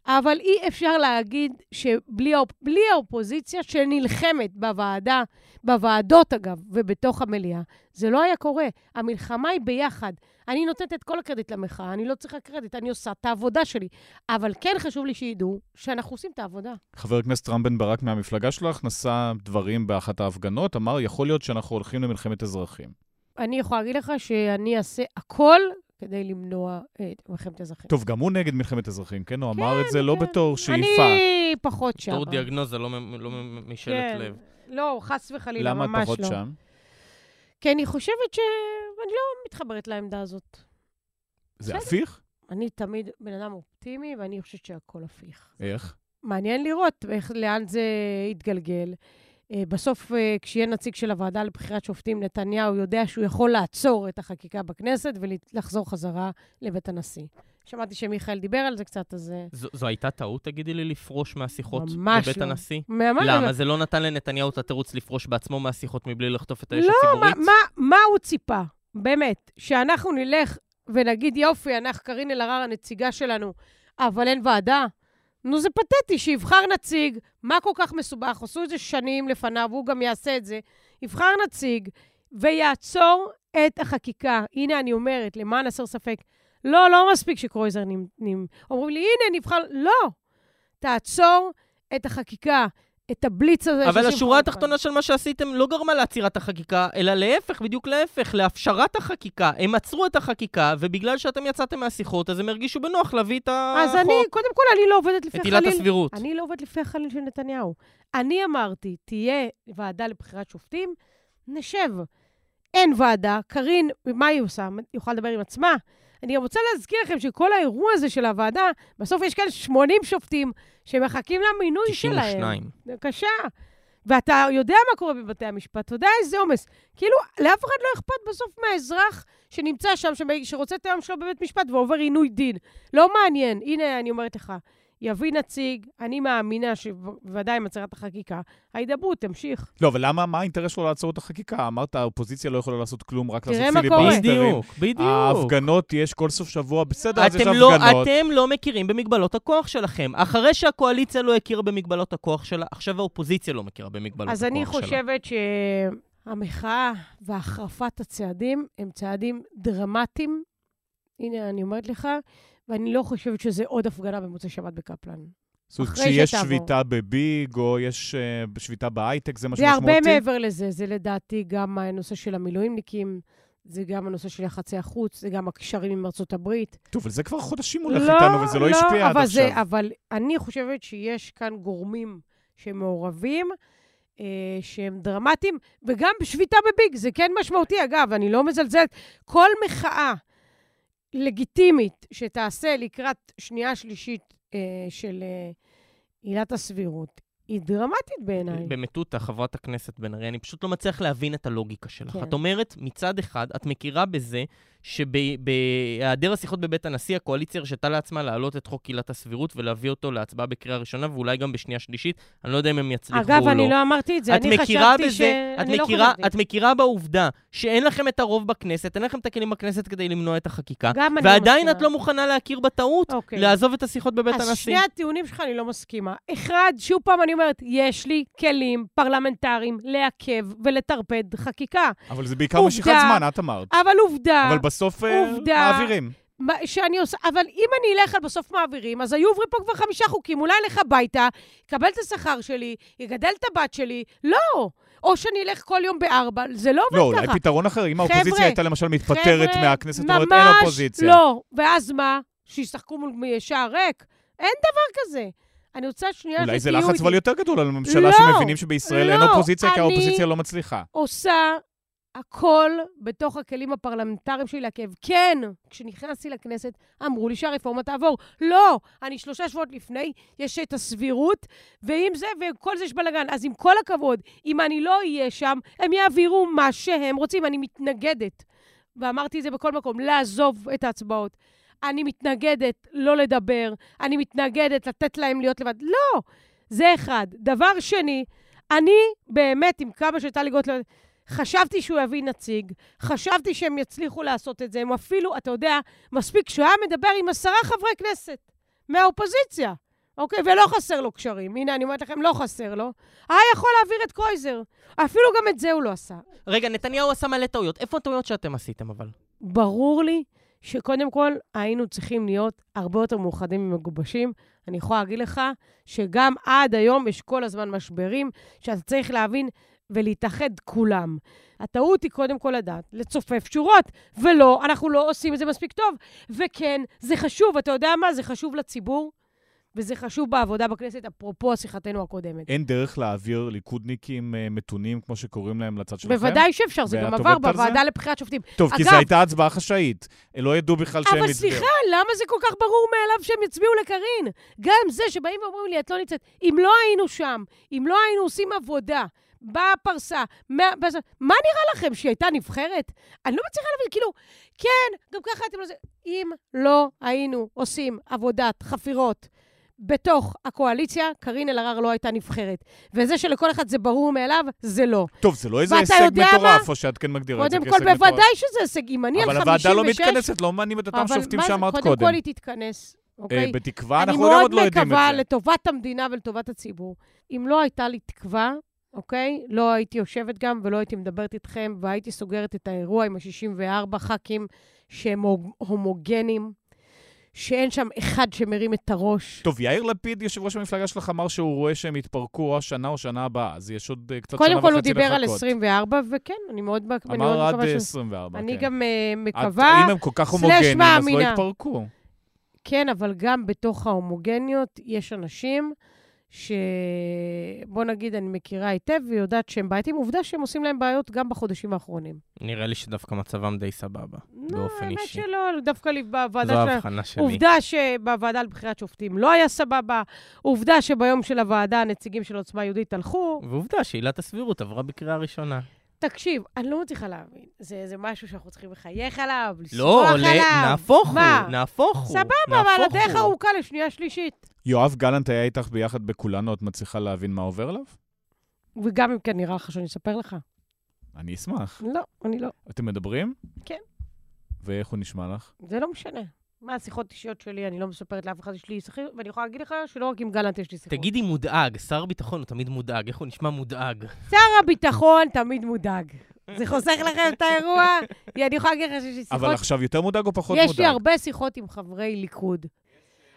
אבל אי אפשר להגיד שבלי האופ... האופוזיציה שנלחמת בוועדה, בוועדות אגב, ובתוך המליאה, זה לא היה קורה. המלחמה היא ביחד. אני נותנת את כל הקרדיט למחאה, אני לא צריכה קרדיט, אני עושה את העבודה שלי. אבל כן חשוב לי שידעו שאנחנו עושים את העבודה. חבר הכנסת רם בן ברק מהמפלגה שלך נשא דברים באחת ההפגנות, אמר, יכול להיות שאנחנו הולכים למלחמת אזרחים. אני יכולה להגיד לך שאני אעשה הכל כדי למנוע את מלחמת אזרחים. טוב, גם הוא נגד מלחמת אזרחים, כן? הוא אמר את זה לא כן. בתור שאיפה. אני פחות שם. בתור דיאגנוזה, לא לא משאלת כן. לב. לא, חס וחלילה, למה ממש את פחות לא. שם? כי אני חושבת שאני לא מתחברת לעמדה הזאת. זה בסדר. הפיך? אני תמיד בן אדם אופטימי, ואני חושבת שהכל הפיך. איך? מעניין לראות איך, לאן זה יתגלגל. אה, בסוף, אה, כשיהיה נציג של הוועדה לבחירת שופטים, נתניהו יודע שהוא יכול לעצור את החקיקה בכנסת ולחזור חזרה לבית הנשיא. שמעתי שמיכאל דיבר על זה קצת, אז... אה, זו, זו הייתה טעות, תגידי לי, לפרוש מהשיחות בבית לא. הנשיא? ממש למה? זה לא נתן לנתניהו את התירוץ לפרוש בעצמו מהשיחות מבלי לחטוף את האש לא, מה, הציבורית? מה, מה הוא ציפה? באמת, שאנחנו נלך ונגיד, יופי, אנחנו, קארין אלהרר הנציגה שלנו, אבל אין ועדה? נו, זה פתטי, שיבחר נציג, מה כל כך מסובך? עשו את זה שנים לפניו, והוא גם יעשה את זה. יבחר נציג ויעצור את החקיקה. הנה, אני אומרת, למען הסר ספק, לא, לא מספיק שקרויזר נמ... נמ... אומרים לי, הנה, נבחר... לא! תעצור את החקיקה, את הבליץ הזה. אבל השורה התחתונה של מה שעשיתם לא גרמה לעצירת החקיקה, אלא להפך, בדיוק להפך, להפשרת החקיקה. הם עצרו את החקיקה, ובגלל שאתם יצאתם מהשיחות, אז הם הרגישו בנוח להביא את החוק. אז אני, קודם כל, אני לא עובדת לפי את החליל. עילת הסבירות. אני לא עובדת לפי החליל של נתניהו. אני אמרתי, תהיה ועדה לבחירת שופטים, נשב. אין ועדה, קארין, מה היא עושה? היא יכולה לדבר עם עצמה? אני רוצה להזכיר לכם שכל האירוע הזה של הוועדה, בסוף יש כאן 80 שופטים שמחכים למינוי שלהם. 92. בבקשה. ואתה יודע מה קורה בבתי המשפט, אתה יודע איזה עומס. כאילו, לאף אחד לא אכפת בסוף מהאזרח שנמצא שם, שרוצה את היום שלו בבית משפט ועובר עינוי דין. לא מעניין. הנה, אני אומרת לך, יביא נציג, אני מאמינה שבוודאי עם הצהרת החקיקה, ההידברות תמשיך. לא, אבל למה, מה האינטרס שלו לעצור את החקיקה? אמרת, האופוזיציה לא יכולה לעשות כלום, רק תראה לעשות מה קורה. פיליבסטרים. בדיוק, בדיוק. ההפגנות יש כל סוף שבוע, בסדר, אז יש אתם לא, הפגנות. אתם לא מכירים במגבלות הכוח שלכם. אחרי שהקואליציה לא הכירה במגבלות הכוח שלה, עכשיו האופוזיציה לא מכירה במגבלות הכוח אז שלה. אני חושבת שהמחאה והחרפת הצעדים הם צעדים דרמטיים. הנה, אני אומרת לך, ואני לא חושבת שזה עוד הפגנה במוצאי שבת בקפלן. זאת אומרת, כשיש. שביתה בביג, או יש אה, שביתה בהייטק, זה משהו זה משמעותי? הרבה מעבר לזה, זה לדעתי גם הנושא של המילואימניקים, זה גם הנושא של יחסי החוץ, זה גם הקשרים עם ארצות הברית. טוב, אבל זה כבר חודשים הולך איתנו, וזה לא השפיע עד אבל עכשיו. זה, אבל אני חושבת שיש כאן גורמים שמעורבים, אה, שהם דרמטיים, וגם שביתה בביג, זה כן משמעותי. אגב, אני לא מזלזלת. כל מחאה לגיטימית שתעשה לקראת שנייה-שלישית אה, של אה, עילת הסבירות, היא דרמטית בעיניי. במטותא, חברת הכנסת בן ארי, אני פשוט לא מצליח להבין את הלוגיקה שלך. כן. את אומרת, מצד אחד, את מכירה בזה שבהיעדר השיחות בבית הנשיא, הקואליציה הרשתה לעצמה להעלות את חוק עילת הסבירות ולהביא אותו להצבעה בקריאה ראשונה, ואולי גם בשנייה שלישית. אני לא יודע אם הם יצליחו או לא. אגב, אני לא אמרתי את זה, את אני חשבתי ש... את אני לא מכירה, חשבתי. את מכירה בעובדה שאין לכם את הרוב בכנסת, אין לכם את הכלים בכנסת כדי למנוע את החקיקה, גם אני לא ועדיין את. לא מוכנה להכיר בטעות, אוקיי. לעזוב את השיחות בבית אז הנשיא. שני הטיעונים שלך אני לא מסכימה. אחד, שוב פעם אני אומרת, יש לי כלים פרלמנטריים לעכב ולטרפד חקיקה. אבל זה בעיקר. משיכת זמן, את אמרת. אבל עובדה, אבל בסוף אה, עובדה. מעבירים. שאני עושה, אבל אם אני אלך על בסוף מעבירים, אז היו עוברים פה כבר חמישה חוקים, אולי אלך הביתה, אקבל את השכר שלי, יגדל את הבת שלי, לא. או שאני אלך כל יום בארבע, זה לא עובד לא, ככה. אולי פתרון אחר. אם חבר'ה, האופוזיציה הייתה למשל מתפטרת חבר'ה, מהכנסת, אומרת אין אופוזיציה. לא. ואז מה? שישחקו מול שער ריק? אין דבר כזה. אני רוצה שנייה אולי זה שתהיו לחץ. אבל יותר גדול על הממשלה לא, שמבינים שבישראל אין לא, אופוזיציה, כי אני- האופוזיציה לא מצליחה. עושה הכל בתוך הכלים הפרלמנטריים שלי לעכב. כן, כשנכנסתי לכנסת, אמרו לי שהרפורמה תעבור. לא, אני שלושה שבועות לפני, יש את הסבירות, ועם זה, וכל זה יש בלאגן. אז עם כל הכבוד, אם אני לא אהיה שם, הם יעבירו מה שהם רוצים. אני מתנגדת, ואמרתי את זה בכל מקום, לעזוב את ההצבעות. אני מתנגדת לא לדבר, אני מתנגדת לתת להם להיות לבד. לא, זה אחד. דבר שני, אני באמת, עם כמה שטלי גוטליב... חשבתי שהוא יביא נציג, חשבתי שהם יצליחו לעשות את זה, הם אפילו, אתה יודע, מספיק שהוא היה מדבר עם עשרה חברי כנסת מהאופוזיציה, אוקיי? ולא חסר לו קשרים. הנה, אני אומרת לכם, לא חסר לו. היה יכול להעביר את קרויזר. אפילו גם את זה הוא לא עשה. רגע, נתניהו עשה מלא טעויות. איפה הטעויות שאתם עשיתם, אבל? ברור לי שקודם כל היינו צריכים להיות הרבה יותר מאוחדים ומגובשים. אני יכולה להגיד לך שגם עד היום יש כל הזמן משברים שאתה צריך להבין ולהתאחד כולם. הטעות היא קודם כל לדעת, לצופף שורות, ולא, אנחנו לא עושים את זה מספיק טוב. וכן, זה חשוב, אתה יודע מה? זה חשוב לציבור, וזה חשוב בעבודה בכנסת, אפרופו שיחתנו הקודמת. אין דרך להעביר ליכודניקים אה, מתונים, כמו שקוראים להם, לצד שלכם? בוודאי שאפשר, זה גם עבר? בוועדה לבחירת שופטים. טוב, כי אגב- זו הייתה הצבעה חשאית. לא ידעו בכלל שהם אבל הצביעו. סליחה, למה זה כל כך ברור מאליו שהם יצביעו לקארין? גם זה שבאים ואומרים לי, את לא נמצאת, אם לא היינו שם, אם לא היינו עושים עבודה בפרסה, מה, בזה, מה נראה לכם, שהיא הייתה נבחרת? אני לא מצליחה להבין, כאילו, כן, גם ככה אתם לא. אם לא היינו עושים עבודת חפירות בתוך הקואליציה, קארין אלהרר לא הייתה נבחרת. וזה שלכל אחד זה ברור מאליו, זה לא. טוב, זה לא איזה הישג מטורף, או שאת כן מגדירה את זה קודם כהישג כל, מטורף. בוודאי שזה הישג. אם אני על אבל 56... הוועדה לא מתכנסת, לא מעניינים את אותם אבל שופטים שאמרת קודם קודם. כל היא תתכנס, אוקיי? אה, בתקווה, אני אנחנו גם מאוד עוד לא יודעים מקווה את זה. לטובת המדינה ולטובת הציבור. אם לא הייתה לי תקווה, אוקיי? לא הייתי יושבת גם ולא הייתי מדברת איתכם, והייתי סוגרת את האירוע עם ה-64 ח"כים שהם הומוגנים, שאין שם אחד שמרים את הראש. טוב, יאיר לפיד, יושב ראש המפלגה שלך, אמר שהוא רואה שהם יתפרקו או השנה או שנה הבאה, אז יש עוד אה, קצת שנה וחצי קודם לחכות. כל, הוא דיבר על 24, וכן, אני מאוד אני מאוד אמר עד מקווה אה, ש... 24, אני כן. גם את- מקווה... אם הם כל כך הומוגנים, אז לא. יתפרקו. כן, אבל גם בתוך ההומוגניות יש אנשים ש... בוא נגיד, אני מכירה היטב ויודעת שהם בעייתיים. עובדה שהם עושים להם בעיות גם בחודשים האחרונים. נראה לי שדווקא מצבם די סבבה, לא, באופן האמת אישי. שלא, דווקא לי בוועדה זו. ההבחנה שלי. עובדה שבוועדה לבחירת שופטים לא היה סבבה, עובדה שביום של הוועדה הנציגים של עוצמה יהודית הלכו. ועובדה שעילת הסבירות עברה בקריאה ראשונה. תקשיב, אני לא מצליחה להבין. זה, זה משהו שאנחנו צריכים לחייך עליו, לשמוח לא, עליו. עולה, נהפוך הוא? נהפוך הוא. סבבה, אבל הדרך. ארוכה לשנייה שלישית. יואב גלנט היה איתך ביחד בכולנו, את מצליחה להבין מה עובר עליו? וגם אם כן נראה לך שאני אספר לך. אני אשמח. לא, אני לא. אתם מדברים? כן. ואיך הוא נשמע לך? זה לא משנה. מה, השיחות אישיות שלי, אני לא מספרת לאף אחד, יש לי שיחות, ואני יכולה להגיד לך שלא רק עם גלנט יש לי שיחות. תגידי מודאג, שר ביטחון הוא תמיד מודאג, איך הוא נשמע מודאג? שר הביטחון תמיד מודאג. זה חוסך לכם את האירוע? *laughs* אני יכולה להגיד לך שיש לי שיחות... אבל עכשיו יותר מודאג או פחות יש מודאג? לי הרבה שיחות עם חברי ליכוד.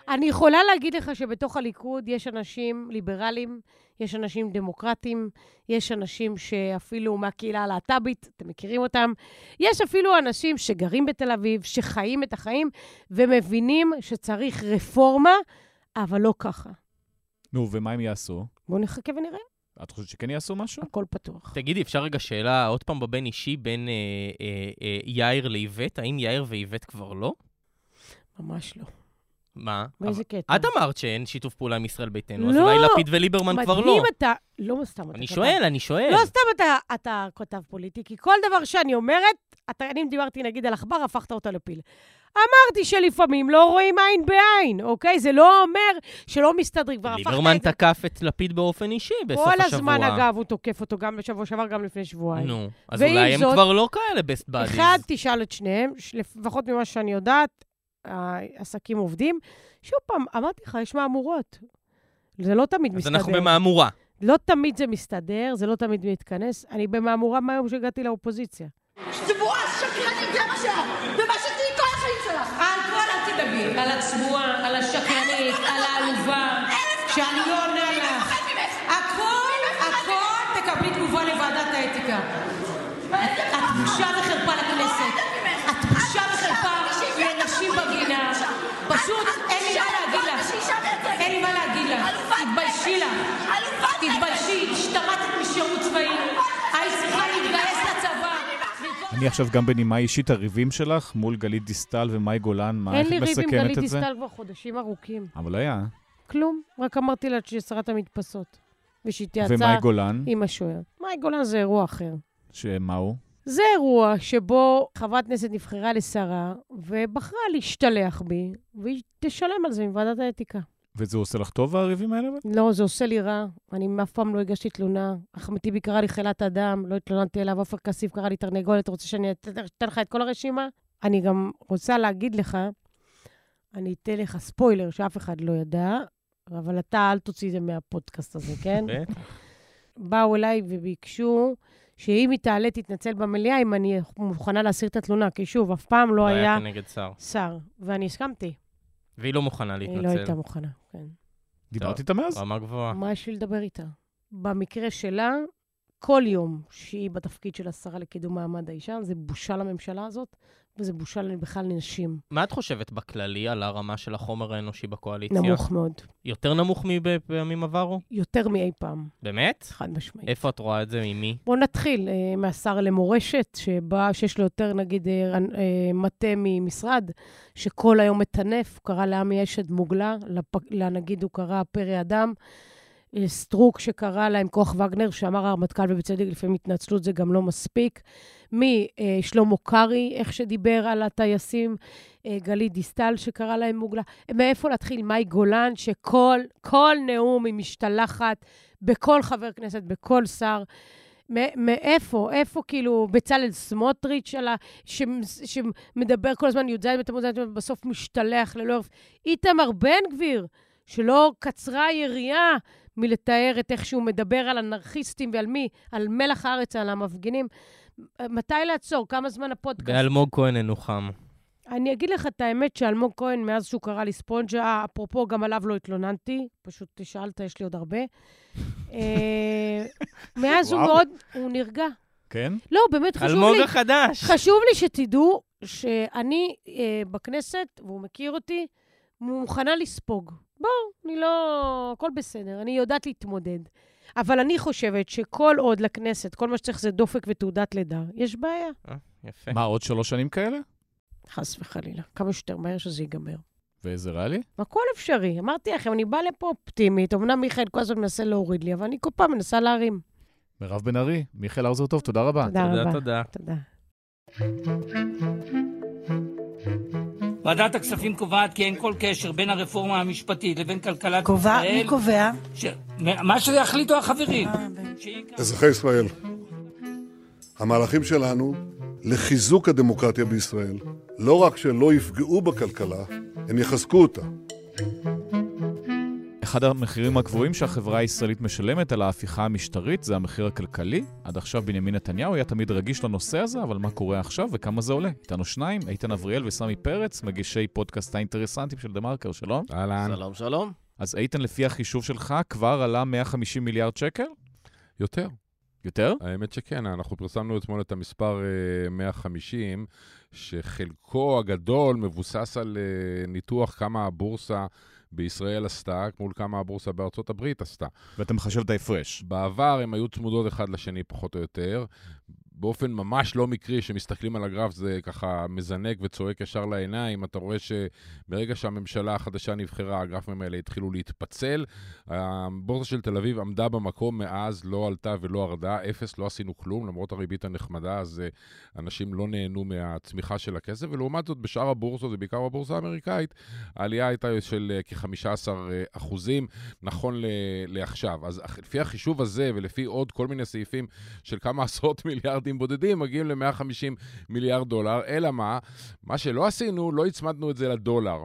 אני יכולה להגיד לך שבתוך הליכוד יש אנשים ליברליים, יש אנשים דמוקרטיים, יש אנשים שאפילו מהקהילה הלהט"בית, אתם מכירים אותם. יש אפילו אנשים שגרים בתל אביב, שחיים את החיים ומבינים שצריך רפורמה, אבל לא ככה. נו, ומה הם יעשו? בואו נחכה ונראה, את חושבת שכן יעשו משהו? הכל פתוח. תגידי, אפשר רגע שאלה עוד פעם בבין אישי בין אה, אה, אה, יאיר לאיווט? האם יאיר ואיווט כבר לא? ממש לא. מה? באיזה קטע? את אמרת שאין שיתוף פעולה עם ישראל ביתנו, אז לא. אולי לפיד וליברמן כבר לא. מדהים אתה... לא סתם אתה אני כתב. שואל, אני שואל. לא סתם אתה, אתה כותב פוליטי, כי כל דבר שאני אומרת, אתה, אני דיברתי נגיד על עכבר, הפכת אותה לפיל. אמרתי שלפעמים לא רואים עין בעין, אוקיי? זה לא אומר שלא מסתדרים, כבר הפכת ליברמן את זה. תקף את לפיד באופן אישי בסוף השבוע. כל הזמן, אגב, הוא תוקף אותו גם בשבוע שעבר, גם לפני שבועיים. נו, אז אולי הם כבר לא כאלה בסט באדיז. אחד, תשאל את שניהם, לפחות ממה שאני יודעת, העסקים עובדים. שוב פעם, אמרתי לך, יש מהמורות. זה לא תמיד אז מסתדר. אנחנו במהמורה. לא תמיד זה מסתדר, זה לא תמיד מתכנס. אני במהמורה מהיום שהגעתי לאופוזיציה. צבועה, שקרנית, זה מה שאת. ומה שתהיי כל החיים שלך. על כל אל תדברי. על הצבועה, על השקרנית, אני עכשיו גם בנימה אישית, הריבים שלך מול גלית דיסטל ומאי גולן, מה, אין איך לי את ריב עם מסכמת גלית את זה? דיסטל כבר חודשים ארוכים. אבל היה. כלום, רק אמרתי לה שהיא שרת המדפסות. ושהיא ומאי תיעצה גולן, עם השוער. מאי גולן זה אירוע אחר. שמה הוא? זה אירוע שבו חברת כנסת נבחרה לשרה, ובחרה להשתלח בי, והיא תשלם על זה עם ועדת האתיקה. וזה עושה לך טוב, הריבים האלה? לא, זה עושה לי רע. אני אף פעם לא הגשתי תלונה. אחמד טיבי קרא לי חילת אדם, לא התלוננתי אליו, עופר כסיף קרא לי תרנגולת, אתה רוצה שאני אתן לך את כל הרשימה? אני גם רוצה להגיד לך, אני אתן לך ספוילר שאף אחד לא ידע, אבל אתה אל תוציא את זה מהפודקאסט הזה, כן? באו אליי וביקשו שאם היא תעלה, תתנצל במליאה, אם אני מוכנה להסיר את התלונה, כי שוב, אף פעם לא היה כנגד שר. שר, ואני הסכמתי. והיא לא מוכנה היא לא להתנצל. הייתה מוכנה, כן. דיברת איתה מאז? רמה גבוהה. מה יש לי לדבר איתה? במקרה שלה, כל יום שהיא בתפקיד של השרה לקידום מעמד האישה, זה בושה לממשלה הזאת, וזה בושה בכלל לנשים. מה את חושבת בכללי על הרמה של החומר האנושי בקואליציה? נמוך מאוד. יותר נמוך מבפעמים עברו? יותר מאי פעם, באמת? חד משמעית. איפה את רואה את זה? ממי? בואו נתחיל אה, מהשר למורשת, שבא, שיש לו יותר, נגיד, אה, אה, מטה ממשרד, שכל היום מטנף, קרא לעמי אשד מוגלה, לפ... לנגיד הוא קרא פרא אדם. אה, סטרוק שקרא להם כוח וגנר, שאמר הרמטכ"ל, ובצדק לפעמים התנצלות זה גם לא מספיק. משלמה קרעי, איך שדיבר על הטייסים, אה, גלית דיסטל שקרא להם מוגלה. מאיפה להתחיל? מאי גולן, שכל כל נאום היא משתלחת בכל חבר כנסת, בכל שר. מאיפה? איפה כאילו בצלאל סמוטריץ' על ה... ש... שמדבר כל הזמן י"ז בתמוז, ובסוף משתלח ללא הרף. איתמר בן גביר, שלא קצרה היריעה מלתאר את איך שהוא מדבר על אנרכיסטים ועל מי? על מלח הארץ, על המפגינים. מתי לעצור? כמה זמן הפודקאסט? באלמוג כהן אינו חם. אני אגיד לך את האמת שאלמוג כהן, מאז שהוא קרא לי ספונג'ה, אפרופו, גם עליו לא התלוננתי, פשוט שאלת, יש לי עוד הרבה. אה, *laughs* מאז הוא. מאוד, הוא נרגע. כן? לא, באמת חשוב אלמוג לי, החדש. חשוב לי שתדעו שאני אה, בכנסת, והוא מכיר אותי, מוכנה לספוג. בואו, אני לא... הכל בסדר, אני יודעת להתמודד. אבל אני חושבת שכל עוד לכנסת, כל מה שצריך זה דופק ותעודת לידה, יש בעיה. יפה. מה, עוד שלוש שנים כאלה? חס וחלילה. כמה שיותר מהר שזה ייגמר. וזה ריאלי? הכל אפשרי. אמרתי לכם, אני באה לפה אופטימית. אמנם מיכאל כל הזמן מנסה להוריד לי, אבל אני כל פעם מנסה להרים. מירב בן ארי, מיכאל האוזר טוב, תודה רבה. תודה תודה, רבה. תודה. תודה. ועדת הכספים קובעת כי אין כל קשר בין הרפורמה המשפטית לבין כלכלת קובע, ישראל. מי קובע? ש... מה שיחליטו החברים. אזרחי ישראל, המהלכים שלנו לחיזוק הדמוקרטיה בישראל, לא רק שלא יפגעו בכלכלה, הם יחזקו אותה. אחד המחירים הגבוהים שהחברה הישראלית משלמת על ההפיכה המשטרית זה המחיר הכלכלי. עד עכשיו בנימין נתניהו היה תמיד רגיש לנושא הזה, אבל מה קורה עכשיו וכמה זה עולה? איתנו שניים, איתן אבריאל וסמי פרץ, מגישי פודקאסט האינטרסנטים של דה מרקר, שלום. אהלן. שלום, שלום. אז איתן, לפי החישוב שלך, כבר עלה 150 מיליארד שקל? יותר. יותר? האמת שכן, אנחנו פרסמנו אתמול את המספר אה, 150, שחלקו הגדול מבוסס על אה, ניתוח כמה הבורסה בישראל עשתה, מול כמה הבורסה בארצות הברית עשתה. ואתה מחשב את ההפרש. בעבר הם היו צמודות אחד לשני פחות או יותר. באופן ממש לא מקרי, שמסתכלים על הגרף, זה ככה מזנק וצועק ישר לעיניים. אתה רואה שברגע שהממשלה החדשה נבחרה, הגרפים האלה התחילו להתפצל. הבורסה של תל אביב עמדה במקום מאז, לא עלתה ולא ירדה, אפס, לא עשינו כלום, למרות הריבית הנחמדה, אז אה, אנשים לא נהנו מהצמיחה של הכסף, ולעומת זאת, בשאר הבורסות, ובעיקר בבורסה האמריקאית, העלייה הייתה של אה, כ-15 אה, אחוזים, נכון לעכשיו. אז לפי החישוב הזה, ולפי עוד כל מיני סעיפים של כמה עשרות *laughs* מיליארדים בודדים, מגיעים ל-150 מיליארד דולר, אלא מה? מה שלא עשינו, לא הצמדנו את זה לדולר.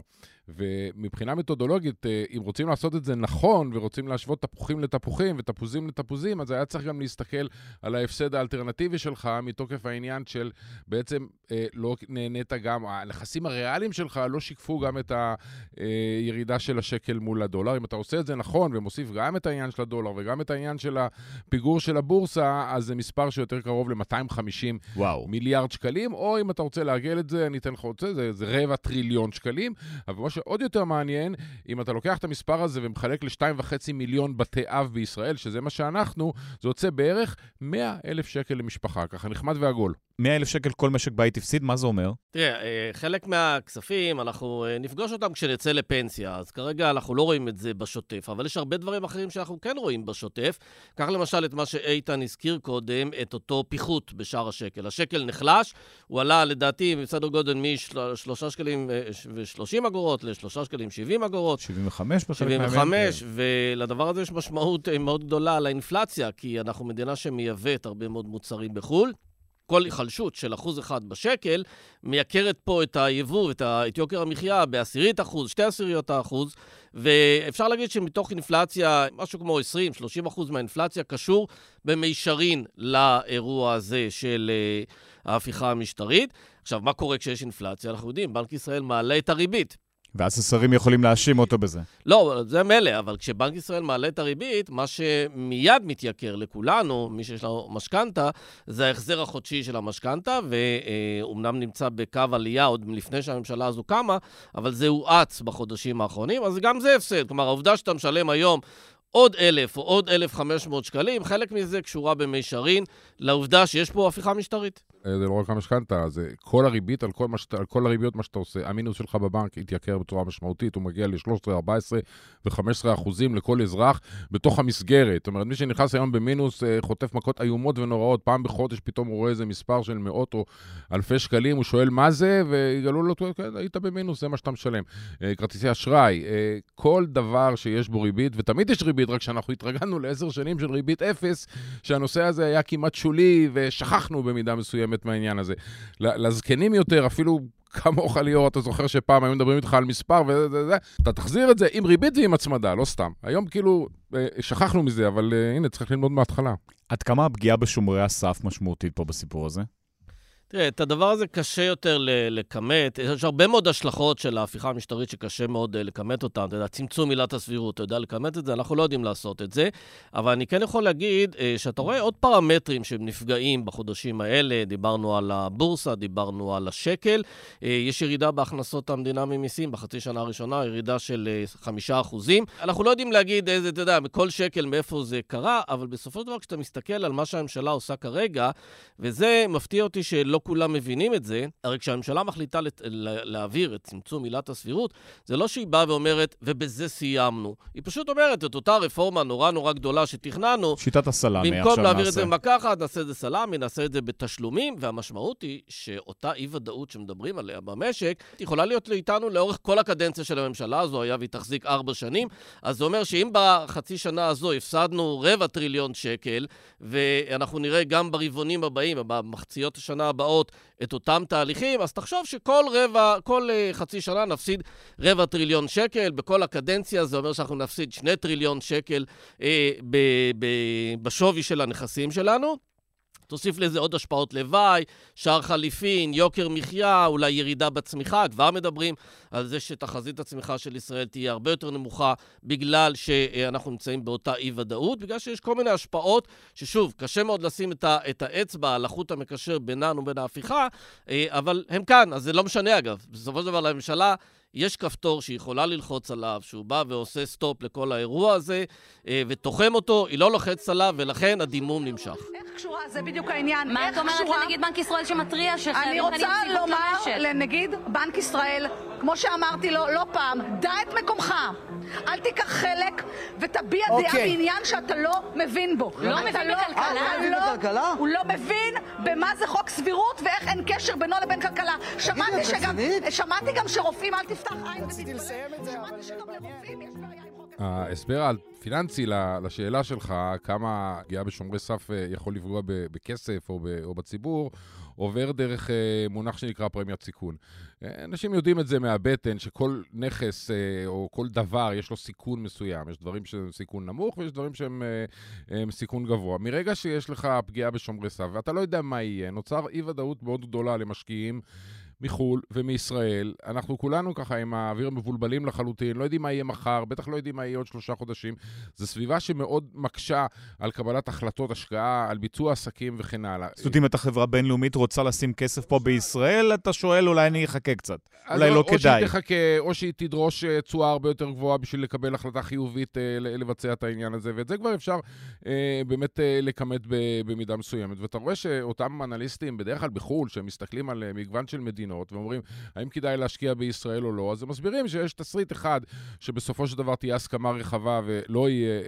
ומבחינה מתודולוגית, אה, אם רוצים לעשות את זה נכון, ורוצים להשוות תפוחים לתפוחים ותפוזים לתפוזים, אז היה צריך גם להסתכל על ההפסד האלטרנטיבי שלך, מתוקף העניין של בעצם אה, לא נהנית גם, הנכסים הריאליים שלך לא שיקפו גם את הירידה של השקל מול הדולר. אם אתה עושה את זה נכון ומוסיף גם את העניין של הדולר וגם את העניין של הפיגור של הבורסה, אז זה מספר שיותר קרוב ל-250 מיליארד שקלים, או אם אתה רוצה לעגל את זה, אני אתן לך עוד זה, זה, זה רבע טריליון שקלים. אבל מה שעוד יותר מעניין, אם אתה לוקח את המספר הזה ומחלק ל-2.5 מיליון בתי אב בישראל, שזה מה שאנחנו, זה יוצא בערך 100 אלף שקל למשפחה, ככה נחמד ועגול. 100 אלף שקל כל משק בית הפסיד, מה זה אומר? תראה, אה, חלק מהכספים, אנחנו אה, נפגוש אותם כשנצא לפנסיה, אז כרגע אנחנו לא רואים את זה בשוטף, אבל יש הרבה דברים אחרים שאנחנו כן רואים בשוטף. קח למשל את מה שאיתן הזכיר קודם, את אותו פיחות בשער השקל. השקל נחלש, הוא עלה לדעתי בסדר גודל מ-3 שקלים אה, ו-30 אגורות ל-3 שקלים 70 אגורות. 75 בחלק מהימים. 75, ולדבר הזה יש משמעות מאוד גדולה לאינפלציה, כי אנחנו מדינה שמייבאת הרבה מאוד מוצרים בחו"ל. כל היחלשות של אחוז אחד בשקל מייקרת פה את היבוא, את, ה, את יוקר המחיה בעשירית אחוז, שתי עשיריות האחוז, ואפשר להגיד שמתוך אינפלציה, משהו כמו 20-30 אחוז מהאינפלציה קשור במישרין לאירוע הזה של uh, ההפיכה המשטרית. עכשיו, מה קורה כשיש אינפלציה? אנחנו יודעים, בנק ישראל מעלה את הריבית. ואז השרים יכולים להאשים אותו בזה. לא, זה מילא, אבל כשבנק ישראל מעלה את הריבית, מה שמיד מתייקר לכולנו, מי שיש לו משכנתה, זה ההחזר החודשי של המשכנתה, ואומנם נמצא בקו עלייה עוד לפני שהממשלה הזו קמה, אבל זה הואץ בחודשים האחרונים, אז גם זה הפסד. כלומר, העובדה שאתה משלם היום עוד אלף או עוד אלף חמש מאות שקלים, חלק מזה קשורה במישרין לעובדה שיש פה הפיכה משטרית. אה, זה לא רק המשכנתה, זה כל הריבית על כל, מש... על כל הריביות, מה שאתה עושה. המינוס שלך בבנק התייקר בצורה משמעותית, הוא מגיע ל-13, 14 ו-15 אחוזים לכל אזרח בתוך המסגרת. זאת אומרת, מי שנכנס היום במינוס אה, חוטף מכות איומות ונוראות, פעם בחודש פתאום הוא רואה איזה מספר של מאות או אלפי שקלים, הוא שואל מה זה, ויגלו לו, כן, היית במינוס, זה מה שאתה משלם. אה, כרטיסי אשראי, כל דבר שיש בו ריבית, ותמיד יש ריבית, רק שאנחנו התרגלנו לעשר שנים של ריבית אפס, שהנושא הזה היה כמעט שולי, ושכחנו במידה מסוימת. באמת מהעניין הזה. לזקנים יותר, אפילו כמוך ליאור, אתה זוכר שפעם היו מדברים איתך על מספר וזה, זה, אתה תחזיר את זה עם ריבית ועם הצמדה, לא סתם. היום כאילו, אה, שכחנו מזה, אבל uh, הנה, צריך ללמוד מההתחלה. עד כמה הפגיעה בשומרי הסף משמעותית פה בסיפור הזה? תראה, את הדבר הזה קשה יותר לכמת. יש הרבה מאוד השלכות של ההפיכה המשטרית שקשה מאוד אה, לכמת אותן. אתה יודע, צמצום עילת הסבירות, אתה יודע לכמת את זה? אנחנו לא יודעים לעשות את זה. אבל אני כן יכול להגיד אה, שאתה רואה עוד פרמטרים שהם נפגעים בחודשים האלה. דיברנו על הבורסה, דיברנו על השקל. אה, יש ירידה בהכנסות המדינה ממיסים בחצי שנה הראשונה, ירידה של חמישה אחוזים. אנחנו לא יודעים להגיד איזה, אתה יודע, מכל שקל מאיפה זה קרה, אבל בסופו של דבר, כשאתה מסתכל על מה שהממשלה עושה כרגע, וזה מפתיע אותי שלא כולם מבינים את זה, הרי כשהממשלה מחליטה לת... להעביר את צמצום עילת הסבירות, זה לא שהיא באה ואומרת, ובזה סיימנו. היא פשוט אומרת, את אותה רפורמה נורא נורא גדולה שתכננו, שיטת הסלאמי עכשיו נעשה. במקום להעביר את זה במכה אחת, נעשה את זה סלאמי, נעשה את זה בתשלומים, והמשמעות היא שאותה אי-ודאות שמדברים עליה במשק, יכולה להיות איתנו לאורך כל הקדנציה של הממשלה הזו, היה והיא תחזיק ארבע שנים, אז זה אומר שאם בחצי שנה הזו הפסדנו רבע טריליון שקל, ואנחנו נראה גם ברבעונים הבאים, במחציות השנה הבאות, הבאות את אותם תהליכים, אז תחשוב שכל רבע, כל uh, חצי שנה נפסיד רבע טריליון שקל. בכל הקדנציה זה אומר שאנחנו נפסיד שני טריליון שקל uh, ב- ב- בשווי של הנכסים שלנו. תוסיף לזה עוד השפעות לוואי, שער חליפין, יוקר מחיה, אולי ירידה בצמיחה. כבר מדברים על זה שתחזית הצמיחה של ישראל תהיה הרבה יותר נמוכה בגלל שאנחנו נמצאים באותה אי-ודאות, בגלל שיש כל מיני השפעות ששוב, קשה מאוד לשים את, ה- את האצבע על החוט המקשר ביננו ובין ההפיכה, אה, אבל הם כאן, אז זה לא משנה אגב. בסופו של דבר לממשלה יש כפתור שהיא יכולה ללחוץ עליו, שהוא בא ועושה סטופ לכל האירוע הזה, אה, ותוחם אותו, היא לא לוחצת עליו, ולכן הדימום נמשך. איך קשורה? זה בדיוק העניין. מה את אומרת? לנגיד בנק ישראל שמתריע אני שחייבים כאן רוצה לומר? לנגיד בנק ישראל, כמו שאמרתי לו לא פעם, דע את מקומך. אל תיקח חלק ותביע דעה אוקיי. בעניין שאתה לא מבין בו. לא מבין לא- בכלכלה? מבין לא- בכלכלה? הוא לא מבין במה זה חוק סבירות ואיך אין קשר בינו לבין כלכלה. שמעתי שגם, גם שרופאים, אל תפתח עין רציתי ותתפלא. לסיים את זה, אבל... שמעתי שגם לרופאים יש בעיה עם חוק... ההסבר הפיננסי לשאלה שלך, כמה פגיעה בשומרי סף אה, יכול לפגוע בכסף או, ב- או בציבור, עובר דרך אה, מונח שנקרא פרמיית סיכון. אה, אנשים יודעים את זה מהבטן, שכל נכס או כל דבר יש לו סיכון מסוים. יש דברים שהם סיכון נמוך ויש דברים שהם הם סיכון גבוה. מרגע שיש לך פגיעה בשומרי סף ואתה לא יודע מה יהיה, נוצר אי-ודאות מאוד גדולה למשקיעים. מחו"ל ומישראל. אנחנו כולנו ככה עם האוויר מבולבלים לחלוטין, לא יודעים מה יהיה מחר, בטח לא יודעים מה יהיה עוד שלושה חודשים. זו סביבה שמאוד מקשה על קבלת החלטות השקעה, על ביצוע עסקים וכן הלאה. זאת אומרת, אם אתה חברה בינלאומית רוצה לשים כסף פה בישראל, אתה שואל, אולי אני אחכה קצת. אולי או- לא או כדאי. שהיא תחכה, או שהיא תדרוש אה, תשואה הרבה יותר גבוהה בשביל לקבל החלטה חיובית אה, לבצע את העניין הזה, ואת זה כבר אפשר אה, באמת לכמת במידה מסוימת. ואתה רואה שאותם אנליסטים, בדרך כלל בחו"ל, שהם מסתכלים על מגוון של מדינות, ואומרים, האם כדאי להשקיע בישראל או לא, אז הם מסבירים שיש תסריט אחד, שבסופו של דבר תהיה הסכמה רחבה ולא יהיה אה,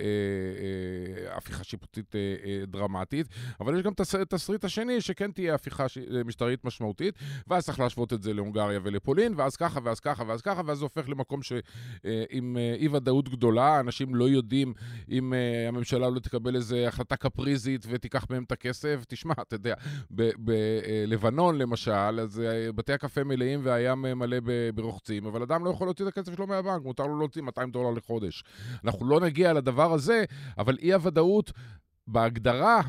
אה, הפיכה שיפוטית אה, אה, דרמטית, אבל יש גם תס- תסריט השני, שכן תהיה הפיכה ש- אה, משטרית משמעותית, ואז צריך להשוות את זה להונגריה ולפולין, ואז ככה, ואז ככה, ואז ככה, ואז זה הופך למקום שעם אי-ודאות גדולה, אנשים לא יודעים אם אה, הממשלה לא תקבל איזו החלטה קפריזית ותיקח מהם את הכסף. תשמע, אתה יודע, בלבנון למשל, אז אה, בתי הקפה מלאים והים מלא ברוחצים, אבל אדם לא יכול להוציא את הכסף שלו מהבנק, מותר לו להוציא 200 דולר לחודש. אנחנו לא נגיע לדבר הזה, אבל אי-הוודאות בהגדרה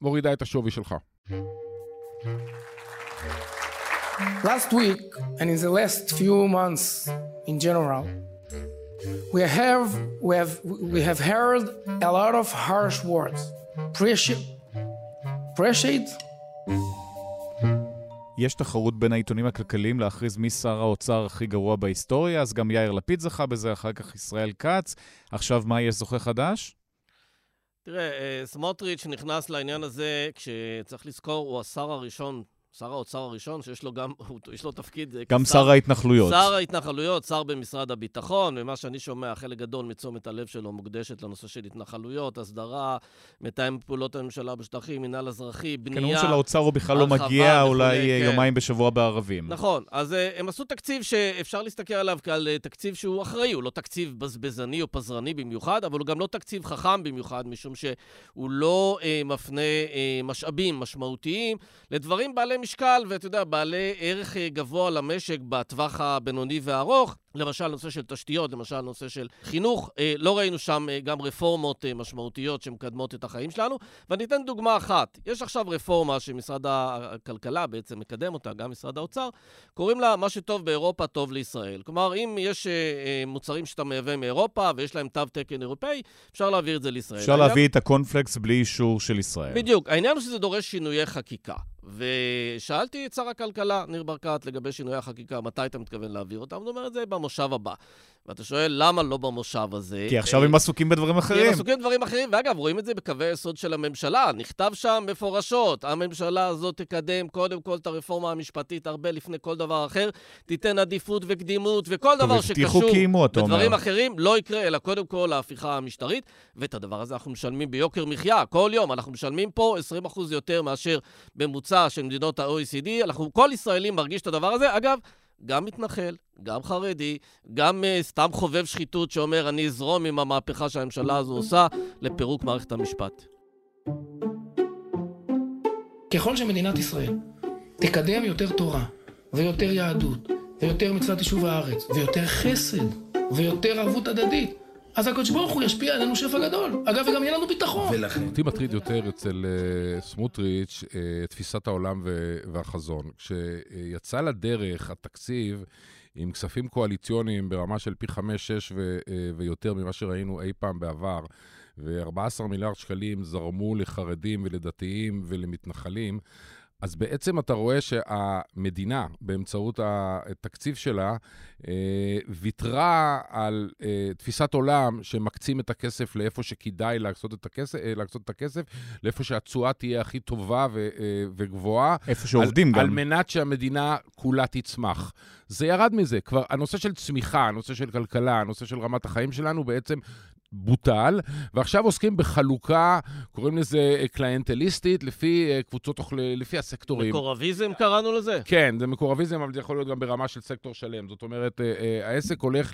מורידה את השווי שלך. Last week, and in the last few months in general, we have, we have, we have heard a lot of harsh words. Pressure, pressured, יש תחרות בין העיתונים הכלכליים להכריז מי שר האוצר הכי גרוע בהיסטוריה, אז גם יאיר לפיד זכה בזה, אחר כך ישראל כץ. עכשיו מה, יש זוכה חדש? תראה, אה, סמוטריץ' נכנס לעניין הזה כשצריך לזכור, הוא השר הראשון, שר האוצר הראשון, שיש לו גם, יש לו תפקיד... אה, גם כשר- שר ההתנחלויות. שר ההתנחלויות, שר במשרד הביטחון, ומה שאני שומע, חלק גדול מתשומת הלב שלו מוקדשת לנושא של התנחלויות, הסדרה, מתאם פעולות הממשלה בשטחים, מינהל אזרחי, בנייה, כנראה של האוצר הוא בכלל לא מגיע, אולי כן. יומיים בשבוע בערבים. נכון, אז uh, הם עשו תקציב שאפשר להסתכל עליו כעל תקציב שהוא אחראי, הוא לא תקציב בזבזני או פזרני במיוחד, אבל הוא גם לא תקציב חכם במיוחד, משום שהוא לא uh, מפנה uh, משאבים משמעותיים לדברים בעלי משקל, ואתה יודע, בעלי ערך uh, גבוה למשק בטווח הבינוני והארוך. למשל נושא של תשתיות, למשל נושא של חינוך, אה, לא ראינו שם אה, גם רפורמות אה, משמעותיות שמקדמות את החיים שלנו. ואני אתן דוגמה אחת. יש עכשיו רפורמה שמשרד הכלכלה בעצם מקדם אותה, גם משרד האוצר, קוראים לה מה שטוב באירופה טוב לישראל. כלומר, אם יש אה, אה, מוצרים שאתה מייבא מאירופה ויש להם תו תקן אירופאי, אפשר להעביר את זה לישראל. אפשר העניין- להביא את הקונפלקס בלי אישור של ישראל. בדיוק. העניין הוא שזה דורש שינויי חקיקה. ושאלתי את שר הכלכלה, ניר ברקת, לגבי שינויי החקיקה, מתי אתה מתכוון להעביר אותם? הוא אומר את זה במושב הבא. ואתה שואל, למה לא במושב הזה? כי עכשיו הם עסוקים בדברים כי אחרים. הם עסוקים בדברים אחרים, ואגב, רואים את זה בקווי היסוד של הממשלה. נכתב שם מפורשות, הממשלה הזאת תקדם קודם כל את הרפורמה המשפטית הרבה לפני כל דבר אחר, תיתן עדיפות וקדימות, וכל דבר שקשור קיימו, אתה אומר. בדברים אחרים לא יקרה, אלא קודם כל ההפיכה המשטרית, ואת הדבר הזה אנחנו משלמים ביוקר מחיה. כל יום אנחנו משלמים פה 20% יותר מאשר ממוצע של מדינות ה-OECD. אנחנו, כל ישראלי מרגיש את הדבר הזה. אגב, גם מתנחל, גם חרדי, גם uh, סתם חובב שחיתות שאומר, אני אזרום עם המהפכה שהממשלה הזו עושה לפירוק מערכת המשפט. ככל שמדינת ישראל תקדם יותר תורה, ויותר יהדות, ויותר מצוות יישוב הארץ, ויותר חסד, ויותר ערבות הדדית, אז הקדוש ברוך הוא ישפיע עלינו שפע גדול. אגב, וגם יהיה לנו ביטחון. אותי מטריד יותר אצל אה, סמוטריץ' אה, תפיסת העולם והחזון. כשיצא לדרך התקציב עם כספים קואליציוניים ברמה של פי חמש, שש ו- אה, ויותר ממה שראינו אי פעם בעבר, ו-14 מיליארד שקלים זרמו לחרדים ולדתיים ולמתנחלים, אז בעצם אתה רואה שהמדינה, באמצעות התקציב שלה, אה, ויתרה על אה, תפיסת עולם שמקצים את הכסף לאיפה שכדאי להקצות את הכסף, אה, להקצות את הכסף לאיפה שהתשואה תהיה הכי טובה ו, וגבוהה. איפה שעובדים על, גם. על מנת שהמדינה כולה תצמח. זה ירד מזה. כבר הנושא של צמיחה, הנושא של כלכלה, הנושא של רמת החיים שלנו בעצם בוטל, ועכשיו עוסקים בחלוקה, קוראים לזה קליינטליסטית, לפי אה, קבוצות, לפי הסקטורים. מקורביזם קראנו לזה? כן, זה מקורביזם, אבל זה יכול להיות גם ברמה של סקטור שלם. זאת אומרת, אה, אה, העסק הולך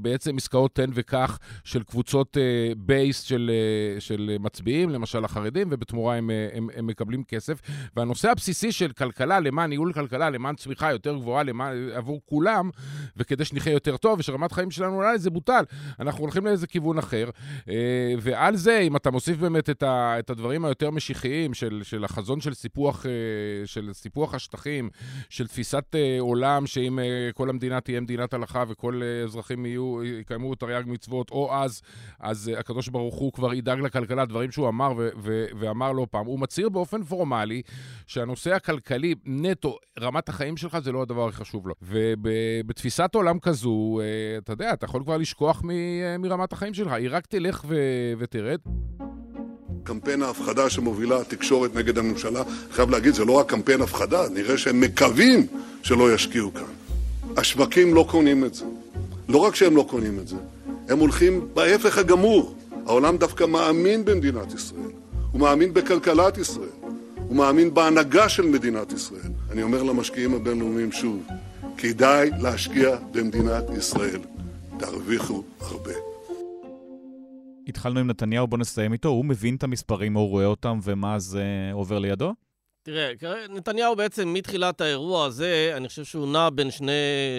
בעצם עסקאות תן וקח של קבוצות בייס של, של מצביעים, למשל החרדים, ובתמורה הם, הם, הם מקבלים כסף. והנושא הבסיסי של כלכלה, למען ניהול כלכלה, למען צמיחה יותר גבוהה למען, עבור כולם, וכדי שנחיה יותר טוב ושרמת חיים שלנו עולה, זה בוטל. אנחנו הולכים לאיזה כיוון אחר. אה, ועל זה, אם אתה מוסיף באמת את, ה, את הדברים היותר משיחיים של, של החזון של סיפוח, אה, של סיפוח השטחים, של תפיסת אה, עולם שאם כל המדינה תהיה מדינת הלכה וכל אזרחים יהיו, יקיימו תרי"ג מצוות, או אז, אז הקדוש ברוך הוא כבר ידאג לכלכלה, דברים שהוא אמר ו, ו, ואמר לא פעם. הוא מצהיר באופן פורמלי שהנושא הכלכלי, נטו, רמת החיים שלך זה לא הדבר הכי חשוב לו. ובתפיסת עולם כזו, אתה יודע, אתה יכול כבר לשכוח מ, מרמת החיים. החיים שלך, היא רק תלך ו- ותרד. קמפיין ההפחדה שמובילה התקשורת נגד הממשלה, חייב להגיד, זה לא רק קמפיין הפחדה, נראה שהם מקווים שלא ישקיעו כאן. השווקים לא קונים את זה. לא רק שהם לא קונים את זה, הם הולכים בהפך הגמור. העולם דווקא מאמין במדינת ישראל, הוא מאמין בכלכלת ישראל, הוא מאמין בהנהגה של מדינת ישראל. אני אומר למשקיעים הבינלאומיים שוב, כדאי להשקיע במדינת ישראל. תרוויחו הרבה. התחלנו עם נתניהו, בוא נסיים איתו. הוא מבין את המספרים, הוא רואה אותם, ומה זה עובר לידו? תראה, נתניהו בעצם מתחילת האירוע הזה, אני חושב שהוא נע בין שני,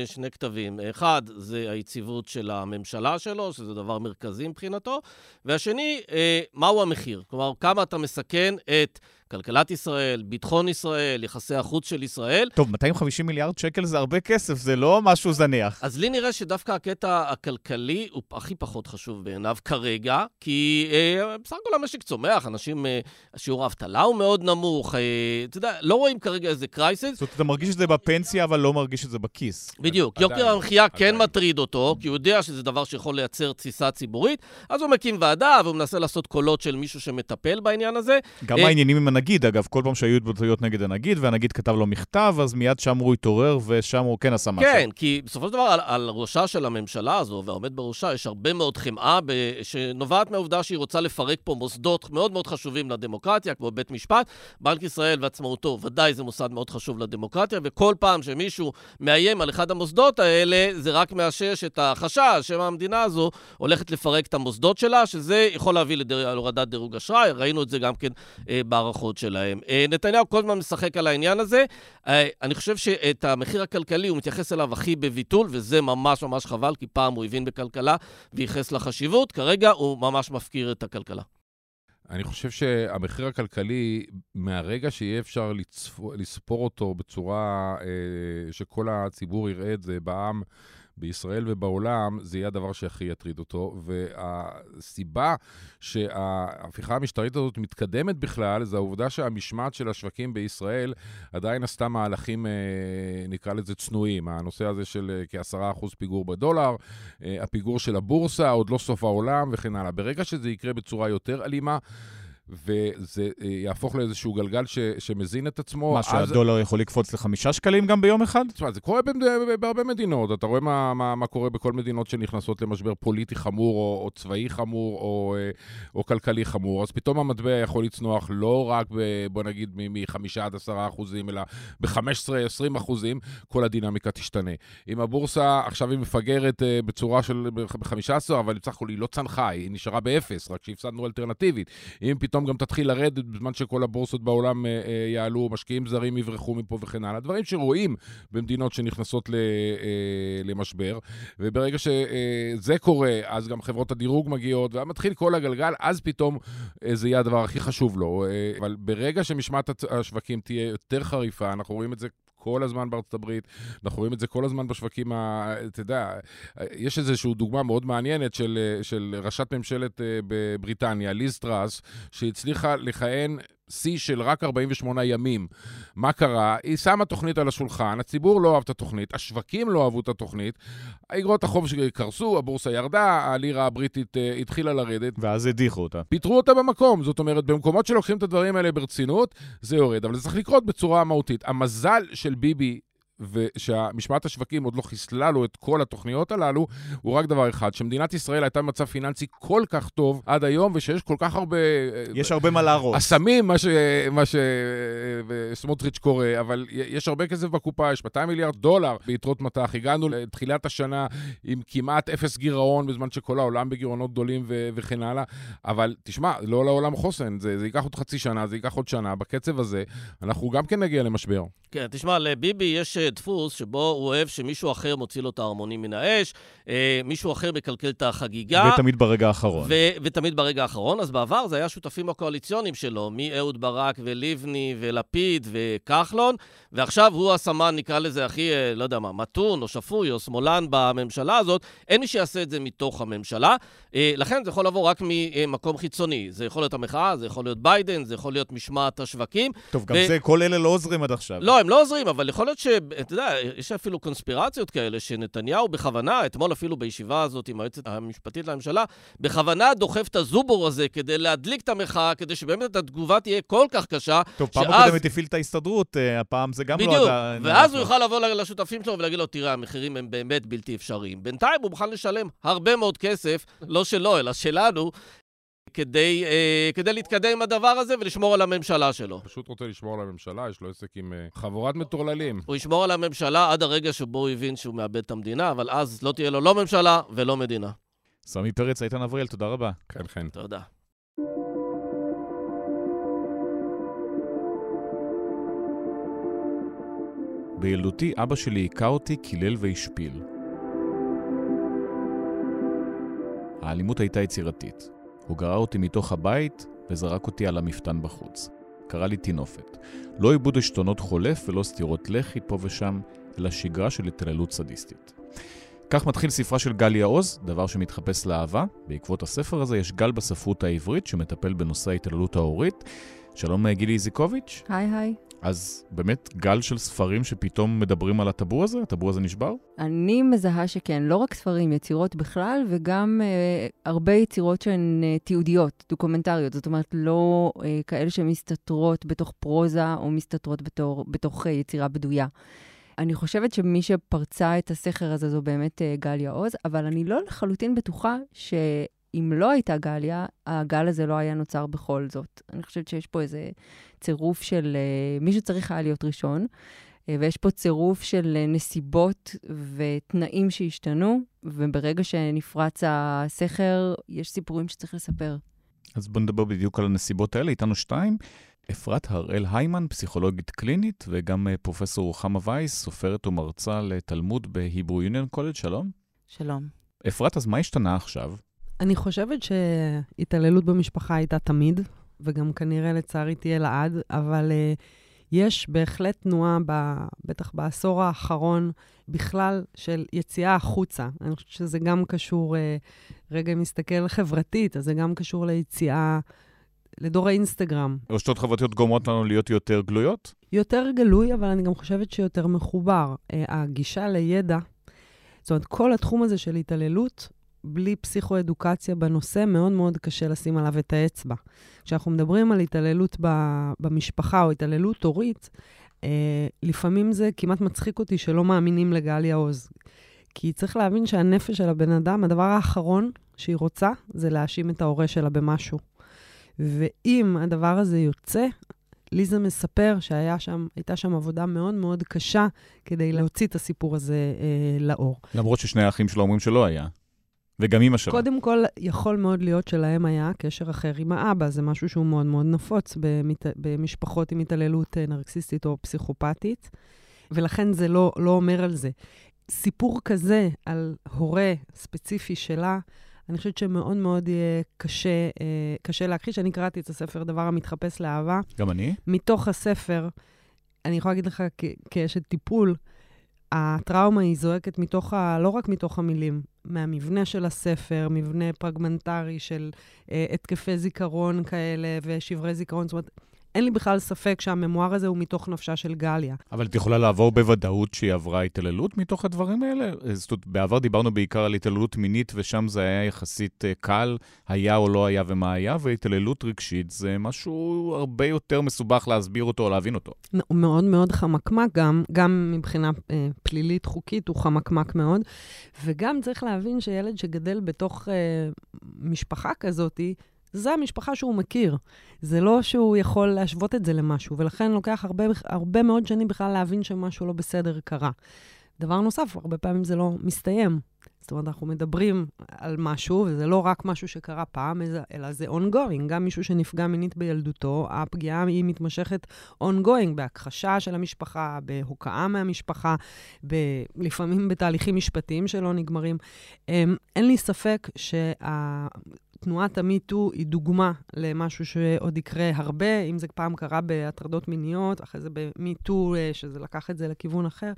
שני כתבים. אחד, זה היציבות של הממשלה שלו, שזה דבר מרכזי מבחינתו, והשני, אה, מהו המחיר. כלומר, כמה אתה מסכן את כלכלת ישראל, ביטחון ישראל, יחסי החוץ של ישראל. טוב, 250 מיליארד שקל זה הרבה כסף, זה לא משהו זניח. אז לי נראה שדווקא הקטע הכלכלי הוא הכי פחות חשוב בעיניו כרגע, כי אה, בסך הכל המשק צומח, אנשים, אה, שיעור האבטלה הוא מאוד נמוך, אה, אתה יודע, לא רואים כרגע איזה קרייסס. זאת אומרת, אתה מרגיש את זה בפנסיה, אבל לא מרגיש את זה בכיס. בדיוק, יוקר המחיה כן מטריד אותו, כי הוא יודע שזה דבר שיכול לייצר תסיסה ציבורית, אז הוא מקים ועדה והוא מנסה לעשות קולות של מישהו שמטפל בעניין הזה. גם אה, העניינים עם הנגיד, אגב, כל פעם שהיו התבטאויות נגד הנגיד, והנגיד כתב לו מכתב, אז מיד שם הוא התעורר, ושם הוא כן עשה משהו. כן, כי בסופו של דבר על, על ראשה של הממשלה הזו, והעומד בראשה, יש הרבה מאוד חמאה ב, שנובעת מהעובדה שהיא רוצה לפרק פה מוסדות מאוד מאוד חשובים לדמוקרטיה, כמו בית משפט. בנק ישראל ועצמאותו, ודאי זה מוסד מאוד חשוב לדמוקרטיה, וכל פעם שמישהו מאיים על אחד המוסדות האלה, זה רק מאשש את החשש שהמדינה הזו הולכת לפרק את המוסדות שלה, שזה יכול להביא להורדת דירוג אשראי, ראינו את זה גם כן אה, שלהם. שלהם. אה, נתניהו כל הזמן משחק על העניין הזה. אה, אני חושב שאת המחיר הכלכלי הוא מתייחס אליו הכי בביטול, וזה ממש ממש חבל, כי פעם הוא הבין בכלכלה וייחס לחשיבות, כרגע הוא ממש מפקיר את הכלכלה. אני חושב שהמחיר הכלכלי, מהרגע שיהיה אפשר לצפור, לספור אותו בצורה אה, שכל הציבור יראה את זה בעם, בישראל ובעולם, זה יהיה הדבר שהכי יטריד אותו. והסיבה שההפיכה המשטרית הזאת מתקדמת בכלל, זה העובדה שהמשמעת של השווקים בישראל עדיין עשתה מהלכים, אה, נקרא לזה צנועים. הנושא הזה של אה, כ-10% פיגור בדולר, אה, הפיגור של הבורסה, עוד לא סוף העולם וכן הלאה. ברגע שזה יקרה בצורה יותר אלימה, וזה אה, יהפוך לאיזשהו גלגל ש, שמזין את עצמו. מה, שהדולר יכול לקפוץ לחמישה שקלים גם ביום אחד? תשמע, זה קורה בהרבה מדינות. אתה רואה מה, מה, מה קורה בכל מדינות שנכנסות למשבר פוליטי חמור, או, או צבאי חמור, או, אה, או כלכלי חמור. אז פתאום המטבע יכול לצנוח לא רק, ב, בוא נגיד, מ-5 עד 10 אחוזים, אלא ב-15-20 אחוזים, כל הדינמיקה תשתנה. אם הבורסה עכשיו היא מפגרת אה, בצורה של ב-15, אבל בסך הכול היא לא צנחה, היא נשארה באפס, רק שהפסדנו אלטרנטיבית. אם פתאום פתאום גם תתחיל לרדת בזמן שכל הבורסות בעולם אה, אה, יעלו, משקיעים זרים יברחו מפה וכן הלאה. דברים שרואים במדינות שנכנסות אה, למשבר, וברגע שזה קורה, אז גם חברות הדירוג מגיעות, ומתחיל כל הגלגל, אז פתאום זה יהיה הדבר הכי חשוב לו. אבל ברגע שמשמעת השווקים תהיה יותר חריפה, אנחנו רואים את זה כל הזמן בארצות הברית, אנחנו רואים את זה כל הזמן בשווקים, ה... אתה יודע, יש איזושהי דוגמה מאוד מעניינת של, של ראשת ממשלת בבריטניה, ליז טראס, שהצליחה לכהן שיא של רק 48 ימים. מה קרה? היא שמה תוכנית על השולחן, הציבור לא אהב את התוכנית, השווקים לא אהבו את התוכנית, אגרות החוב קרסו, הבורסה ירדה, הלירה הבריטית uh, התחילה לרדת. ואז הדיחו אותה. פיטרו אותה במקום, זאת אומרת, במקומות שלוקחים את הדברים האלה ברצינות, זה יורד, אבל זה צריך לקרות בצורה מהותית. המזל של ביבי ושהמשמעת השווקים עוד לא חיסלה לו את כל התוכניות הללו, הוא רק דבר אחד, שמדינת ישראל הייתה במצב פיננסי כל כך טוב עד היום, ושיש כל כך הרבה... יש הרבה מה להרוס. אסמים, מה שסמוטריץ' קורא, אבל יש הרבה כסף בקופה, יש 200 מיליארד דולר ביתרות מטח. הגענו לתחילת השנה עם כמעט אפס גירעון, בזמן שכל העולם בגירעונות גדולים ו- וכן הלאה. אבל תשמע, לא לעולם חוסן, זה, זה ייקח עוד חצי שנה, זה ייקח עוד שנה. בקצב הזה, אנחנו גם כן נגיע למשבר. כן, תשמע, לביבי יש דפוס שבו הוא אוהב שמישהו אחר מוציא לו את ההרמונים מן האש, אה, מישהו אחר מקלקל את החגיגה. ותמיד ברגע האחרון. ו- ותמיד ברגע האחרון. אז בעבר זה היה השותפים הקואליציוניים שלו, מאהוד ברק ולבני ולפיד וכחלון, ועכשיו הוא הסמן, נקרא לזה הכי, אה, לא יודע מה, מתון או שפוי או שמאלן בממשלה הזאת. אין מי שיעשה את זה מתוך הממשלה. אה, לכן זה יכול לבוא רק ממקום חיצוני. זה יכול להיות המחאה, זה יכול להיות ביידן, זה יכול להיות משמעת השווקים. טוב, גם ו... זה, כל אלה לא עוזרים עד עכשיו. לא, הם לא עוזרים, אבל יכול להיות ש... אתה יודע, יש אפילו קונספירציות כאלה, שנתניהו בכוונה, אתמול אפילו בישיבה הזאת עם היועצת המשפטית לממשלה, בכוונה דוחף את הזובור הזה כדי להדליק את המחאה, כדי שבאמת התגובה תהיה כל כך קשה, טוב, פעם הקודמת הפעיל את ההסתדרות, אה, הפעם זה גם בדיוק, לא... בדיוק, ואז הוא יוכל לבוא לשותפים שלו ולהגיד לו, תראה, המחירים הם באמת בלתי אפשריים. בינתיים הוא מוכן לשלם הרבה מאוד כסף, לא שלו, אלא שלנו, כדי, אה, כדי להתקדם עם הדבר הזה ולשמור על הממשלה שלו. פשוט רוצה לשמור על הממשלה, יש לו עסק עם אה, חבורת מטורללים. הוא ישמור על הממשלה עד הרגע שבו הוא הבין שהוא מאבד את המדינה, אבל אז לא תהיה לו לא ממשלה ולא מדינה. סמי פרץ, איתן אבריאל, תודה רבה. כן, כן. תודה. בילדותי אבא שלי היכה אותי, קילל והשפיל. האלימות הייתה יצירתית. הוא גרר אותי מתוך הבית וזרק אותי על המפתן בחוץ. קרא לי טינופת. לא עיבוד עשתונות חולף ולא סטירות לחי פה ושם, אלא שגרה של התעללות סדיסטית. כך מתחיל ספרה של גליה עוז, דבר שמתחפש לאהבה. בעקבות הספר הזה יש גל בספרות העברית שמטפל בנושא ההתעללות ההורית. שלום גילי איזיקוביץ'. היי היי. אז באמת גל של ספרים שפתאום מדברים על הטאבו הזה? הטאבו הזה נשבר? אני מזהה שכן, לא רק ספרים, יצירות בכלל, וגם אה, הרבה יצירות שהן אה, תיעודיות, דוקומנטריות. זאת אומרת, לא אה, כאלה שמסתתרות בתוך פרוזה או מסתתרות בתור, בתוך אה, יצירה בדויה. אני חושבת שמי שפרצה את הסכר הזה זו באמת אה, גליה עוז, אבל אני לא לחלוטין בטוחה ש... אם לא הייתה גליה, הגל הזה לא היה נוצר בכל זאת. אני חושבת שיש פה איזה צירוף של uh, מישהו צריך היה להיות ראשון, uh, ויש פה צירוף של uh, נסיבות ותנאים שהשתנו, וברגע שנפרץ הסכר, יש סיפורים שצריך לספר. אז בואו נדבר בדיוק על הנסיבות האלה. איתנו שתיים. אפרת הראל היימן, פסיכולוגית קלינית, וגם פרופסור רוחמה וייס, סופרת ומרצה לתלמוד בהיברו יוניון קולג', שלום. שלום. אפרת, אז מה השתנה עכשיו? אני חושבת שהתעללות במשפחה הייתה תמיד, וגם כנראה לצערי תהיה לעד, אבל uh, יש בהחלט תנועה, ב, בטח בעשור האחרון, בכלל של יציאה החוצה. אני חושבת שזה גם קשור, uh, רגע אם נסתכל חברתית, אז זה גם קשור ליציאה לדור האינסטגרם. רשתות חברתיות גורמות לנו להיות יותר גלויות? יותר גלוי, אבל אני גם חושבת שיותר מחובר. Uh, הגישה לידע, זאת אומרת, כל התחום הזה של התעללות, בלי פסיכואדוקציה בנושא, מאוד מאוד קשה לשים עליו את האצבע. כשאנחנו מדברים על התעללות במשפחה או התעללות הורית, אה, לפעמים זה כמעט מצחיק אותי שלא מאמינים לגליה עוז. כי צריך להבין שהנפש של הבן אדם, הדבר האחרון שהיא רוצה זה להאשים את ההורה שלה במשהו. ואם הדבר הזה יוצא, ליזה מספר שהייתה שם, שם עבודה מאוד מאוד קשה כדי להוציא את הסיפור הזה אה, לאור. למרות ששני האחים שלו אומרים שלא היה. וגם אימא שלה. קודם כל, יכול מאוד להיות שלהם היה קשר אחר עם האבא. זה משהו שהוא מאוד מאוד נפוץ במת... במשפחות עם התעללות אה, נרקסיסטית או פסיכופתית, ולכן זה לא, לא אומר על זה. סיפור כזה על הורה ספציפי שלה, אני חושבת שמאוד מאוד יהיה קשה, אה, קשה להכחיש. אני קראתי את הספר דבר המתחפש לאהבה. גם אני? מתוך הספר, אני יכולה להגיד לך כאשת טיפול, הטראומה היא זועקת מתוך ה... לא רק מתוך המילים, מהמבנה של הספר, מבנה פרגמנטרי של אה, התקפי זיכרון כאלה ושברי זיכרון. זאת אומרת, אין לי בכלל ספק שהממואר הזה הוא מתוך נפשה של גליה. אבל את יכולה לעבור בוודאות שהיא עברה התעללות מתוך הדברים האלה? זאת אומרת, בעבר דיברנו בעיקר על התעללות מינית, ושם זה היה יחסית אה, קל, היה או לא היה ומה היה, והתעללות רגשית זה משהו הרבה יותר מסובך להסביר אותו או להבין אותו. הוא מאוד מאוד חמקמק גם, גם מבחינה אה, פלילית, חוקית, הוא חמקמק מאוד. וגם צריך להבין שילד שגדל בתוך אה, משפחה כזאת, זה המשפחה שהוא מכיר. זה לא שהוא יכול להשוות את זה למשהו, ולכן לוקח הרבה, הרבה מאוד שנים בכלל להבין שמשהו לא בסדר קרה. דבר נוסף, הרבה פעמים זה לא מסתיים. זאת אומרת, אנחנו מדברים על משהו, וזה לא רק משהו שקרה פעם, אלא זה ongoing. גם מישהו שנפגע מינית בילדותו, הפגיעה היא מתמשכת ongoing, בהכחשה של המשפחה, בהוקעה מהמשפחה, ב- לפעמים בתהליכים משפטיים שלא נגמרים. אמ, אין לי ספק שה... תנועת המיטו היא דוגמה למשהו שעוד יקרה הרבה, אם זה פעם קרה בהטרדות מיניות, אחרי זה במיטו, אה, שזה לקח את זה לכיוון אחר.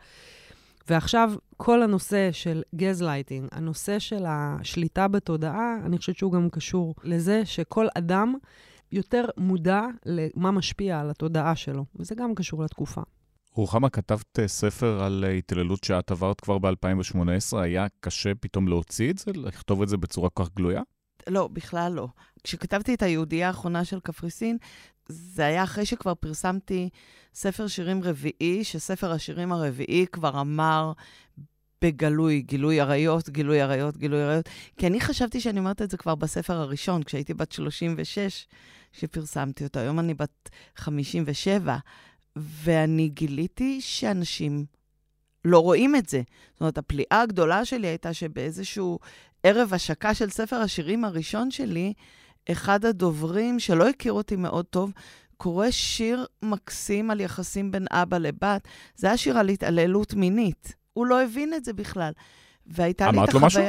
ועכשיו, כל הנושא של גזלייטינג, הנושא של השליטה בתודעה, אני חושבת שהוא גם קשור לזה שכל אדם יותר מודע למה משפיע על התודעה שלו, וזה גם קשור לתקופה. רוחמה, כתבת אה, ספר על אה, התעללות שאת עברת כבר ב-2018, היה קשה פתאום להוציא את זה, לכתוב את זה בצורה כל כך גלויה? לא, בכלל לא. כשכתבתי את היהודייה האחרונה של קפריסין, זה היה אחרי שכבר פרסמתי ספר שירים רביעי, שספר השירים הרביעי כבר אמר בגלוי, גילוי עריות, גילוי עריות, גילוי עריות. כי אני חשבתי שאני אומרת את זה כבר בספר הראשון, כשהייתי בת 36, שפרסמתי אותו. היום אני בת 57, ואני גיליתי שאנשים לא רואים את זה. זאת אומרת, הפליאה הגדולה שלי הייתה שבאיזשהו ערב השקה של ספר השירים הראשון שלי, אחד הדוברים, שלא הכיר אותי מאוד טוב, קורא שיר מקסים על יחסים בין אבא לבת. זה היה שיר על התעללות מינית. הוא לא הבין את זה בכלל. והייתה לי את החוויה... אמרת לו משהו?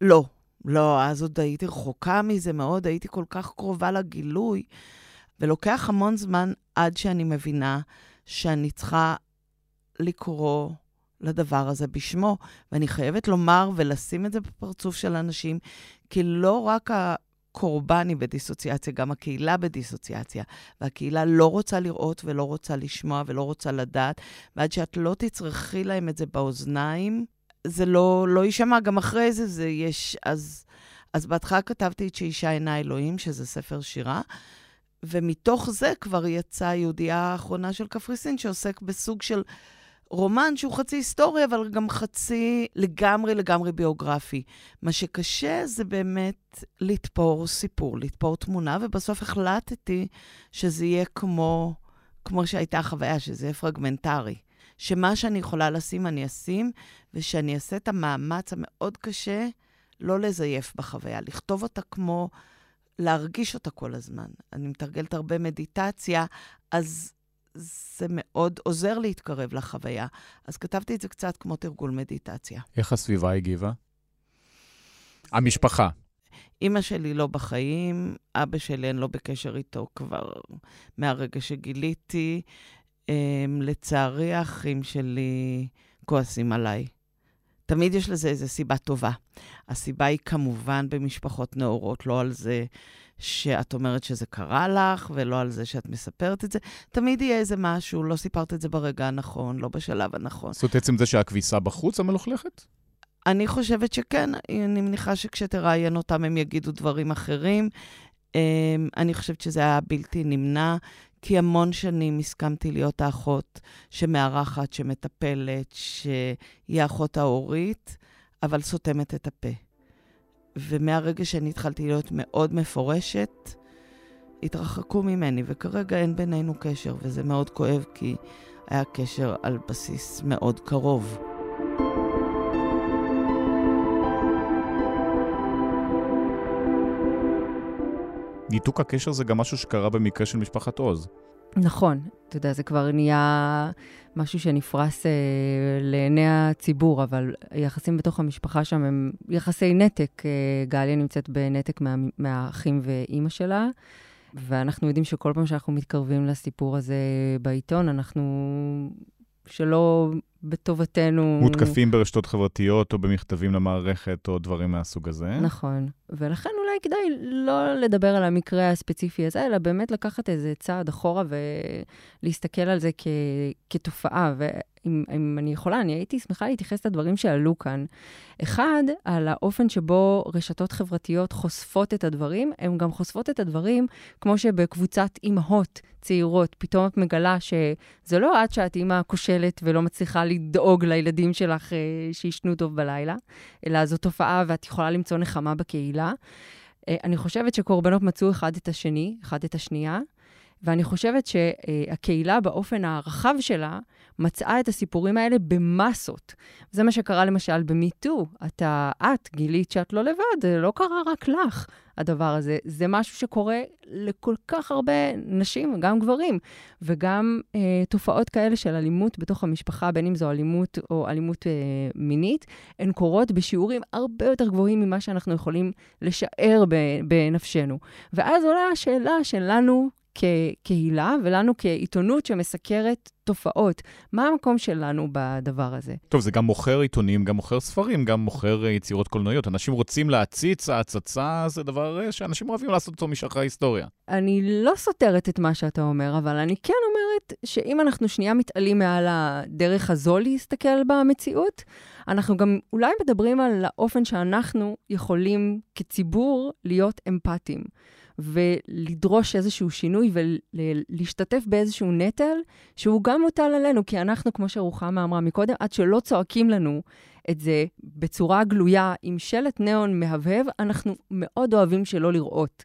לא. לא, אז עוד הייתי רחוקה מזה מאוד, הייתי כל כך קרובה לגילוי. ולוקח המון זמן עד שאני מבינה שאני צריכה לקרוא לדבר הזה בשמו, ואני חייבת לומר ולשים את זה בפרצוף של אנשים, כי לא רק הקורבן היא בדיסוציאציה, גם הקהילה בדיסוציאציה, והקהילה לא רוצה לראות ולא רוצה לשמוע ולא רוצה לדעת, ועד שאת לא תצרכי להם את זה באוזניים, זה לא, לא יישמע, גם אחרי זה זה יש, אז, אז בהתחלה כתבתי את שאישה אינה אלוהים, שזה ספר שירה, ומתוך זה כבר יצאה היהודייה האחרונה של קפריסין, שעוסק בסוג של רומן שהוא חצי היסטורי, אבל גם חצי לגמרי לגמרי ביוגרפי. מה שקשה זה באמת לתפור סיפור, לתפור תמונה, ובסוף החלטתי שזה יהיה כמו, כמו שהייתה החוויה, שזה יהיה פרגמנטרי. שמה שאני יכולה לשים, אני אשים, ושאני אעשה את המאמץ המאוד קשה לא לזייף בחוויה, לכתוב אותה כמו... להרגיש אותה כל הזמן. אני מתרגלת הרבה מדיטציה, אז זה מאוד עוזר להתקרב לחוויה. אז כתבתי את זה קצת כמו תרגול מדיטציה. איך הסביבה הגיבה? המשפחה. אימא שלי לא בחיים, אבא שלי אין לו בקשר איתו כבר מהרגע שגיליתי. Um, לצערי, האחים שלי כועסים עליי. תמיד יש לזה איזו סיבה טובה. הסיבה היא כמובן במשפחות נאורות, לא על זה שאת אומרת שזה קרה לך, ולא על זה שאת מספרת את זה. תמיד יהיה איזה משהו, לא סיפרת את זה ברגע הנכון, לא בשלב הנכון. זאת אומרת, עצם זה שהכביסה בחוץ המלוכלכת? אני חושבת שכן, אני מניחה שכשתראיין אותם הם יגידו דברים אחרים. אמ, אני חושבת שזה היה בלתי נמנע, כי המון שנים הסכמתי להיות האחות שמארחת, שמטפלת, שהיא האחות ההורית, אבל סותמת את הפה. ומהרגע שאני התחלתי להיות מאוד מפורשת, התרחקו ממני, וכרגע אין בינינו קשר, וזה מאוד כואב, כי היה קשר על בסיס מאוד קרוב. ניתוק הקשר זה גם משהו שקרה במקרה של משפחת עוז. נכון, אתה יודע, זה כבר נהיה משהו שנפרס אה, לעיני הציבור, אבל היחסים בתוך המשפחה שם הם יחסי נתק. אה, גליה נמצאת בנתק מה, מהאחים ואימא שלה, ואנחנו יודעים שכל פעם שאנחנו מתקרבים לסיפור הזה בעיתון, אנחנו שלא בטובתנו. מותקפים ברשתות חברתיות או במכתבים למערכת או דברים מהסוג הזה. נכון. ולכן אולי כדאי לא לדבר על המקרה הספציפי הזה, אלא באמת לקחת איזה צעד אחורה ולהסתכל על זה כ- כתופעה. ואם אם אני יכולה, אני הייתי שמחה להתייחס לדברים שעלו כאן. אחד, על האופן שבו רשתות חברתיות חושפות את הדברים, הן גם חושפות את הדברים כמו שבקבוצת אימהות צעירות, פתאום את מגלה שזה לא את שאת אימא כושלת ולא מצליחה לדאוג לילדים שלך אה, שישנו טוב בלילה, אלא זו תופעה ואת יכולה למצוא נחמה בקהילה. אה, אני חושבת שקורבנות מצאו אחד את השני, אחד את השנייה, ואני חושבת שהקהילה באופן הרחב שלה מצאה את הסיפורים האלה במסות. זה מה שקרה למשל במיטו. אתה, את גילית שאת לא לבד, זה לא קרה רק לך, הדבר הזה. זה משהו שקורה לכל כך הרבה נשים, גם גברים, וגם אה, תופעות כאלה של אלימות בתוך המשפחה, בין אם זו אלימות או אלימות אה, מינית, הן קורות בשיעורים הרבה יותר גבוהים ממה שאנחנו יכולים לשער בנפשנו. ואז עולה השאלה שלנו, כקהילה ולנו כעיתונות שמסקרת תופעות. מה המקום שלנו בדבר הזה? טוב, זה גם מוכר עיתונים, גם מוכר ספרים, גם מוכר יצירות קולנועיות. אנשים רוצים להציץ, ההצצה זה דבר שאנשים אוהבים לעשות אותו משחר ההיסטוריה. אני לא סותרת את מה שאתה אומר, אבל אני כן אומרת שאם אנחנו שנייה מתעלים מעל הדרך הזו להסתכל במציאות, אנחנו גם אולי מדברים על האופן שאנחנו יכולים כציבור להיות אמפתיים. ולדרוש איזשהו שינוי ולהשתתף באיזשהו נטל שהוא גם מוטל עלינו, כי אנחנו, כמו שרוחמה אמרה מקודם, עד שלא צועקים לנו את זה בצורה גלויה עם שלט ניאון מהבהב, אנחנו מאוד אוהבים שלא לראות.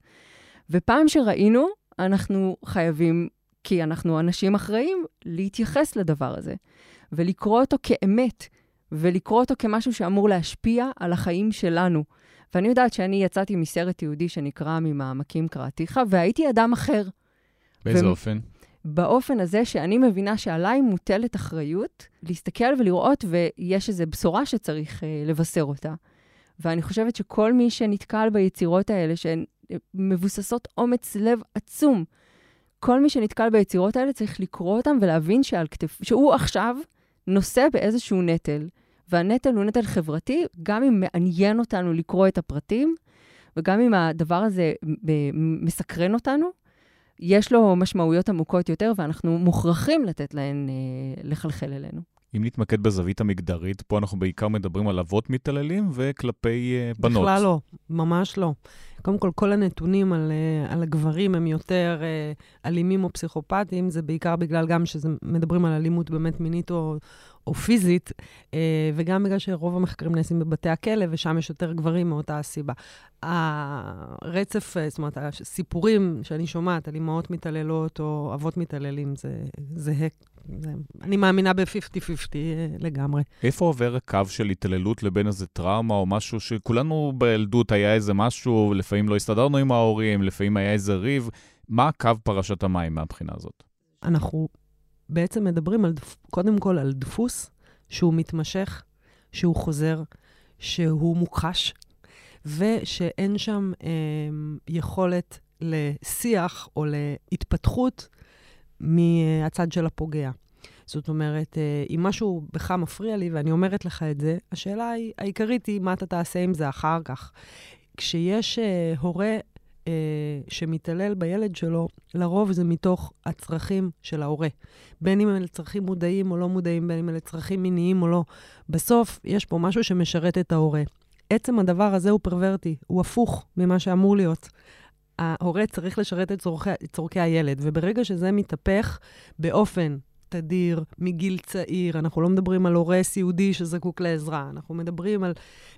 ופעם שראינו, אנחנו חייבים, כי אנחנו אנשים אחראים, להתייחס לדבר הזה ולקרוא אותו כאמת. ולקרוא אותו כמשהו שאמור להשפיע על החיים שלנו. ואני יודעת שאני יצאתי מסרט יהודי שנקרא ממעמקים קראתיך, והייתי אדם אחר. באיזה ו... אופן? באופן הזה שאני מבינה שעליי מוטלת אחריות להסתכל ולראות, ויש איזו בשורה שצריך אה, לבשר אותה. ואני חושבת שכל מי שנתקל ביצירות האלה, שהן אה, מבוססות אומץ לב עצום, כל מי שנתקל ביצירות האלה צריך לקרוא אותן ולהבין שעל כתף, שהוא עכשיו נושא באיזשהו נטל, והנטל הוא נטל חברתי, גם אם מעניין אותנו לקרוא את הפרטים, וגם אם הדבר הזה מסקרן אותנו, יש לו משמעויות עמוקות יותר, ואנחנו מוכרחים לתת להן אה, לחלחל אלינו. אם נתמקד בזווית המגדרית, פה אנחנו בעיקר מדברים על אבות מתעללים וכלפי uh, בנות. בכלל לא, ממש לא. קודם כל, כל הנתונים על, uh, על הגברים הם יותר uh, אלימים או פסיכופטיים, זה בעיקר בגלל גם שמדברים על אלימות באמת מינית או, או פיזית, אה, וגם בגלל שרוב המחקרים נעשים בבתי הכלא, ושם יש יותר גברים מאותה הסיבה. הרצף, אה, זאת אומרת, הסיפורים שאני שומעת על אימהות מתעללות או אבות מתעללים, זה זהה. זה, אני מאמינה ב-50-50 אה, לגמרי. איפה עובר הקו של התעללות לבין איזה טראומה או משהו שכולנו בילדות היה איזה משהו, לפעמים לא הסתדרנו עם ההורים, לפעמים היה איזה ריב. מה הקו פרשת המים מהבחינה הזאת? אנחנו בעצם מדברים על, קודם כל על דפוס שהוא מתמשך, שהוא חוזר, שהוא מוכחש, ושאין שם אה, יכולת לשיח או להתפתחות מהצד של הפוגע. זאת אומרת, אה, אם משהו בך מפריע לי ואני אומרת לך את זה, השאלה העיקרית היא מה אתה תעשה עם זה אחר כך. כשיש אה, הורה אה, שמתעלל בילד שלו, לרוב זה מתוך הצרכים של ההורה. בין אם אלה צרכים מודעים או לא מודעים, בין אם אלה צרכים מיניים או לא. בסוף, יש פה משהו שמשרת את ההורה. עצם הדבר הזה הוא פרוורטי, הוא הפוך ממה שאמור להיות. ההורה צריך לשרת את צורכי, צורכי הילד, וברגע שזה מתהפך באופן תדיר, מגיל צעיר. אנחנו לא מדברים על הורה סיעודי שזקוק לעזרה, אנחנו מדברים על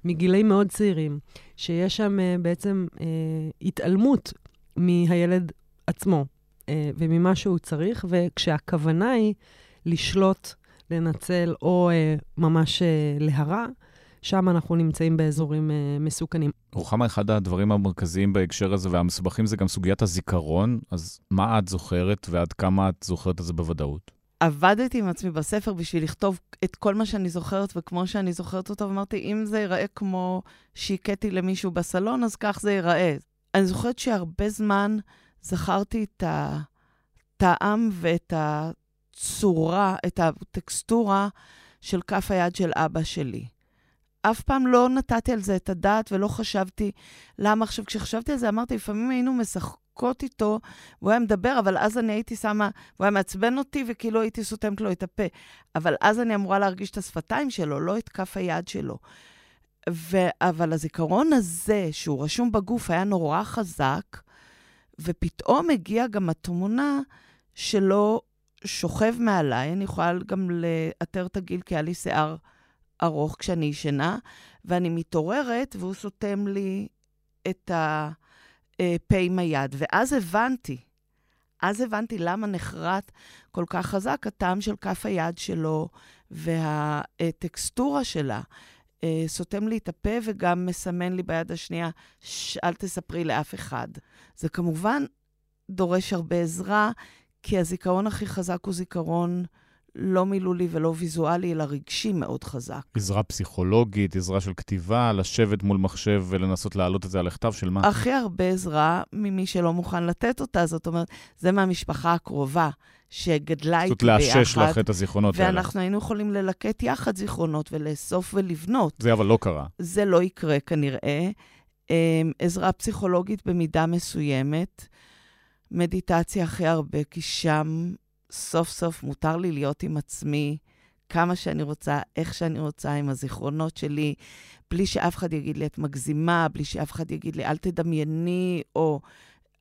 מגילים מאוד צעירים, שיש שם uh, בעצם uh, התעלמות מהילד עצמו uh, וממה שהוא צריך, וכשהכוונה היא לשלוט, לנצל או uh, ממש uh, להרע, שם אנחנו נמצאים באזורים uh, מסוכנים. רוחמה, אחד הדברים המרכזיים בהקשר הזה והמסובכים זה גם סוגיית הזיכרון, אז מה את זוכרת ועד כמה את זוכרת את זה בוודאות? עבדתי עם עצמי בספר בשביל לכתוב את כל מה שאני זוכרת וכמו שאני זוכרת אותו, ואמרתי, אם זה ייראה כמו שהכיתי למישהו בסלון, אז כך זה ייראה. אני זוכרת שהרבה זמן זכרתי את הטעם ואת הצורה, את הטקסטורה של כף היד של אבא שלי. אף פעם לא נתתי על זה את הדעת ולא חשבתי למה. עכשיו, כשחשבתי על זה, אמרתי, לפעמים היינו משחקות איתו, והוא היה מדבר, אבל אז אני הייתי שמה, הוא היה מעצבן אותי, וכאילו הייתי סותמת לו את הפה. אבל אז אני אמורה להרגיש את השפתיים שלו, לא את כף היד שלו. ו... אבל הזיכרון הזה, שהוא רשום בגוף, היה נורא חזק, ופתאום הגיעה גם התמונה שלו שוכב מעליי, אני יכולה גם לאתר את הגיל, כי היה לי שיער ארוך כשאני ישנה, ואני מתעוררת, והוא סותם לי את הפה עם היד. ואז הבנתי, אז הבנתי למה נחרט כל כך חזק הטעם של כף היד שלו והטקסטורה שלה. אה, סותם לי את הפה וגם מסמן לי ביד השנייה, אל תספרי לאף אחד. זה כמובן דורש הרבה עזרה, כי הזיכרון הכי חזק הוא זיכרון לא מילולי ולא ויזואלי, אלא רגשי מאוד חזק. עזרה פסיכולוגית, עזרה של כתיבה, לשבת מול מחשב ולנסות להעלות את זה על הכתב של מה? הכי הרבה עזרה ממי שלא מוכן לתת אותה, זאת אומרת, זה מהמשפחה הקרובה. שגדלה איתי ביחד. זאת לאשש לך את הזיכרונות האלה. ואנחנו היינו יכולים ללקט יחד זיכרונות ולאסוף ולבנות. זה אבל לא קרה. זה לא יקרה כנראה. אמ, עזרה פסיכולוגית במידה מסוימת, מדיטציה הכי הרבה, כי שם סוף סוף מותר לי להיות עם עצמי כמה שאני רוצה, איך שאני רוצה, עם הזיכרונות שלי, בלי שאף אחד יגיד לי, את מגזימה, בלי שאף אחד יגיד לי, אל תדמייני, או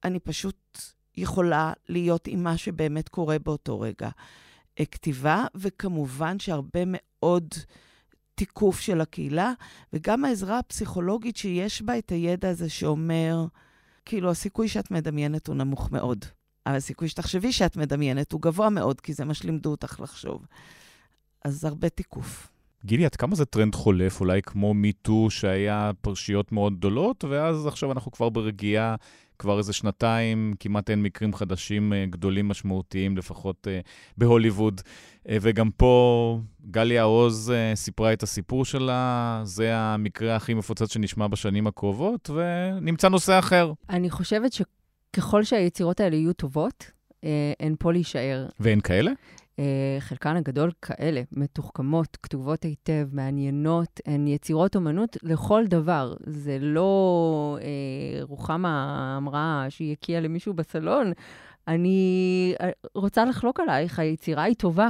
אני פשוט יכולה להיות עם מה שבאמת קורה באותו רגע. כתיבה, וכמובן שהרבה מאוד תיקוף של הקהילה, וגם העזרה הפסיכולוגית שיש בה את הידע הזה שאומר, כאילו, הסיכוי שאת מדמיינת הוא נמוך מאוד. אבל הסיכוי שתחשבי שאת מדמיינת הוא גבוה מאוד, כי זה מה שלימדו אותך לחשוב. אז הרבה תיקוף. גילי, עד כמה זה טרנד חולף? אולי כמו מיטו, שהיה פרשיות מאוד גדולות, ואז עכשיו אנחנו כבר ברגיעה, כבר איזה שנתיים, כמעט אין מקרים חדשים אה, גדולים משמעותיים, לפחות אה, בהוליווד. Uh, וגם פה גליה עוז סיפרה את הסיפור שלה, זה המקרה הכי מפוצץ שנשמע בשנים הקרובות, ונמצא נושא אחר. אני חושבת ש... ככל שהיצירות האלה יהיו טובות, אה, הן פה להישאר. ואין כאלה? אה, חלקן הגדול כאלה, מתוחכמות, כתובות היטב, מעניינות, הן יצירות אומנות לכל דבר. זה לא אה, רוחמה אמרה שהיא הקיאה למישהו בסלון. אני אה, רוצה לחלוק עלייך, היצירה היא טובה.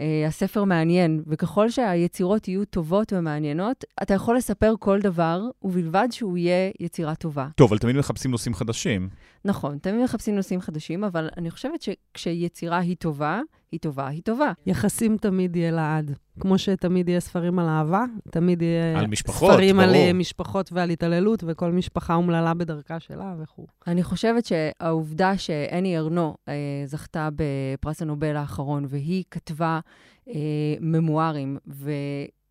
אה, הספר מעניין, וככל שהיצירות יהיו טובות ומעניינות, אתה יכול לספר כל דבר, ובלבד שהוא יהיה יצירה טובה. טוב, אבל תמיד מחפשים נושאים חדשים. נכון, תמיד מחפשים נושאים חדשים, אבל אני חושבת שכשיצירה היא טובה, היא טובה, היא טובה. יחסים תמיד יהיה לעד. כמו שתמיד יהיה ספרים על אהבה, תמיד יהיה על משפחות, ספרים ברור. על אה, משפחות ועל התעללות, וכל משפחה אומללה בדרכה שלה וכו'. אני חושבת שהעובדה שאני ארנו אה, זכתה בפרס הנובל האחרון, והיא כתבה אה, ממוארים, ו...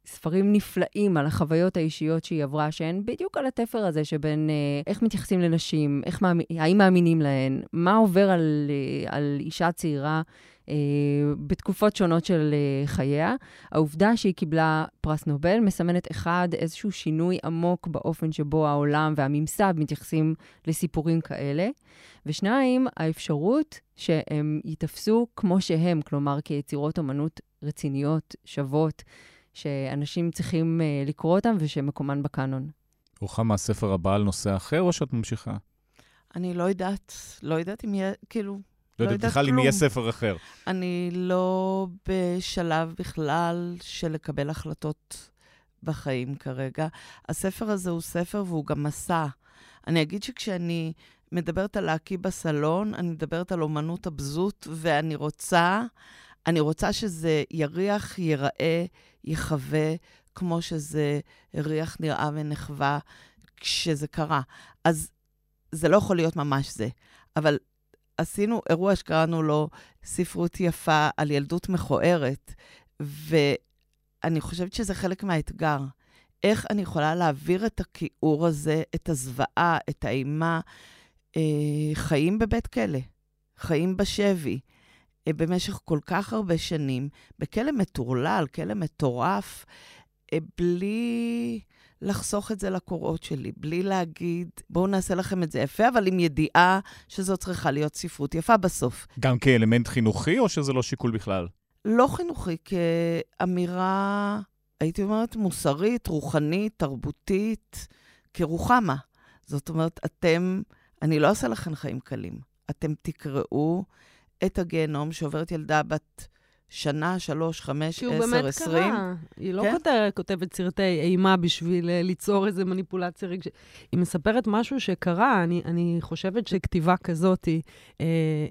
ספרים נפלאים על החוויות האישיות שהיא עברה, שהן בדיוק על התפר הזה שבין אה, איך מתייחסים לנשים, איך מאמין, האם מאמינים להן, מה עובר על, אה, על אישה צעירה אה, בתקופות שונות של אה, חייה. העובדה שהיא קיבלה פרס נובל מסמנת, אחד, איזשהו שינוי עמוק באופן שבו העולם והממסד מתייחסים לסיפורים כאלה, ושניים, האפשרות שהם ייתפסו כמו שהם, כלומר כיצירות אמנות רציניות, שוות. שאנשים צריכים uh, לקרוא אותם ושמקומן בקאנון. רוחמה, הספר הבא על נושא אחר, או שאת ממשיכה? אני לא יודעת, לא יודעת אם יהיה, כאילו, לא, לא יודעת בכלל אם יהיה ספר אחר. אני לא בשלב בכלל של לקבל החלטות בחיים כרגע. הספר הזה הוא ספר והוא גם מסע. אני אגיד שכשאני מדברת על להקיא בסלון, אני מדברת על אומנות הבזות, ואני רוצה, אני רוצה שזה יריח, ייראה, יחווה כמו שזה הריח, נראה ונחווה כשזה קרה. אז זה לא יכול להיות ממש זה. אבל עשינו אירוע שקראנו לו ספרות יפה על ילדות מכוערת, ואני חושבת שזה חלק מהאתגר. איך אני יכולה להעביר את הכיעור הזה, את הזוועה, את האימה, אה, חיים בבית כלא, חיים בשבי, אה, במשך כל כך הרבה שנים, בכלא מטורלל, כלא מטורף, אה, בלי לחסוך את זה לקוראות שלי, בלי להגיד, בואו נעשה לכם את זה יפה, אבל עם ידיעה שזאת צריכה להיות ספרות יפה בסוף. גם כאלמנט חינוכי, או שזה לא שיקול בכלל? לא חינוכי, כאמירה, הייתי אומרת, מוסרית, רוחנית, תרבותית, כרוחמה. זאת אומרת, אתם, אני לא אעשה לכם חיים קלים. אתם תקראו את הגיהנום שעוברת ילדה בת שנה, שלוש, חמש, עשר, עשרים. כי הוא באמת קרה. היא לא כן? כותבת, כותבת סרטי אימה בשביל uh, ליצור איזו מניפולציה רגשית. היא מספרת משהו שקרה. אני, אני חושבת שכתיבה כזאת היא, uh,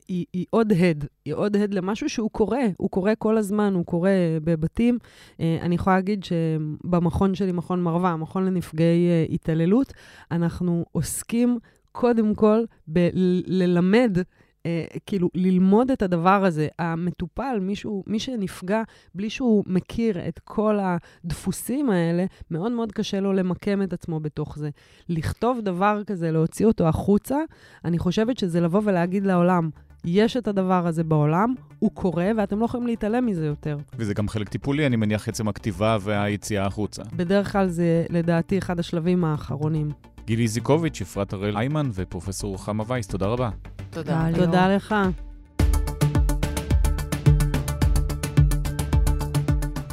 היא, היא עוד הד. היא עוד הד למשהו שהוא קורה. הוא קורה כל הזמן, הוא קורה בבתים. Uh, אני יכולה להגיד שבמכון שלי, מכון מרווה, המכון לנפגעי uh, התעללות, אנחנו עוסקים קודם כל בללמד אה, כאילו, ללמוד את הדבר הזה. המטופל, מישהו, מי שנפגע, בלי שהוא מכיר את כל הדפוסים האלה, מאוד מאוד קשה לו למקם את עצמו בתוך זה. לכתוב דבר כזה, להוציא אותו החוצה, אני חושבת שזה לבוא ולהגיד לעולם, יש את הדבר הזה בעולם, הוא קורה, ואתם לא יכולים להתעלם מזה יותר. וזה גם חלק טיפולי, אני מניח, עצם הכתיבה והיציאה החוצה. בדרך כלל זה, לדעתי, אחד השלבים האחרונים. גילי זיקוביץ', אפרת הראל איימן ופרופ' רוחמה וייס, תודה רבה. תודה. תודה לך.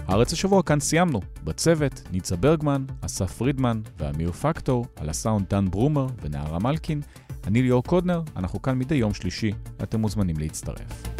הארץ השבוע כאן סיימנו. בצוות, ניצה ברגמן, אסף פרידמן ואמיר פקטור, על הסאונד דן ברומר ונערה מלקין. אני ליאור קודנר, אנחנו כאן מדי יום שלישי, אתם מוזמנים להצטרף.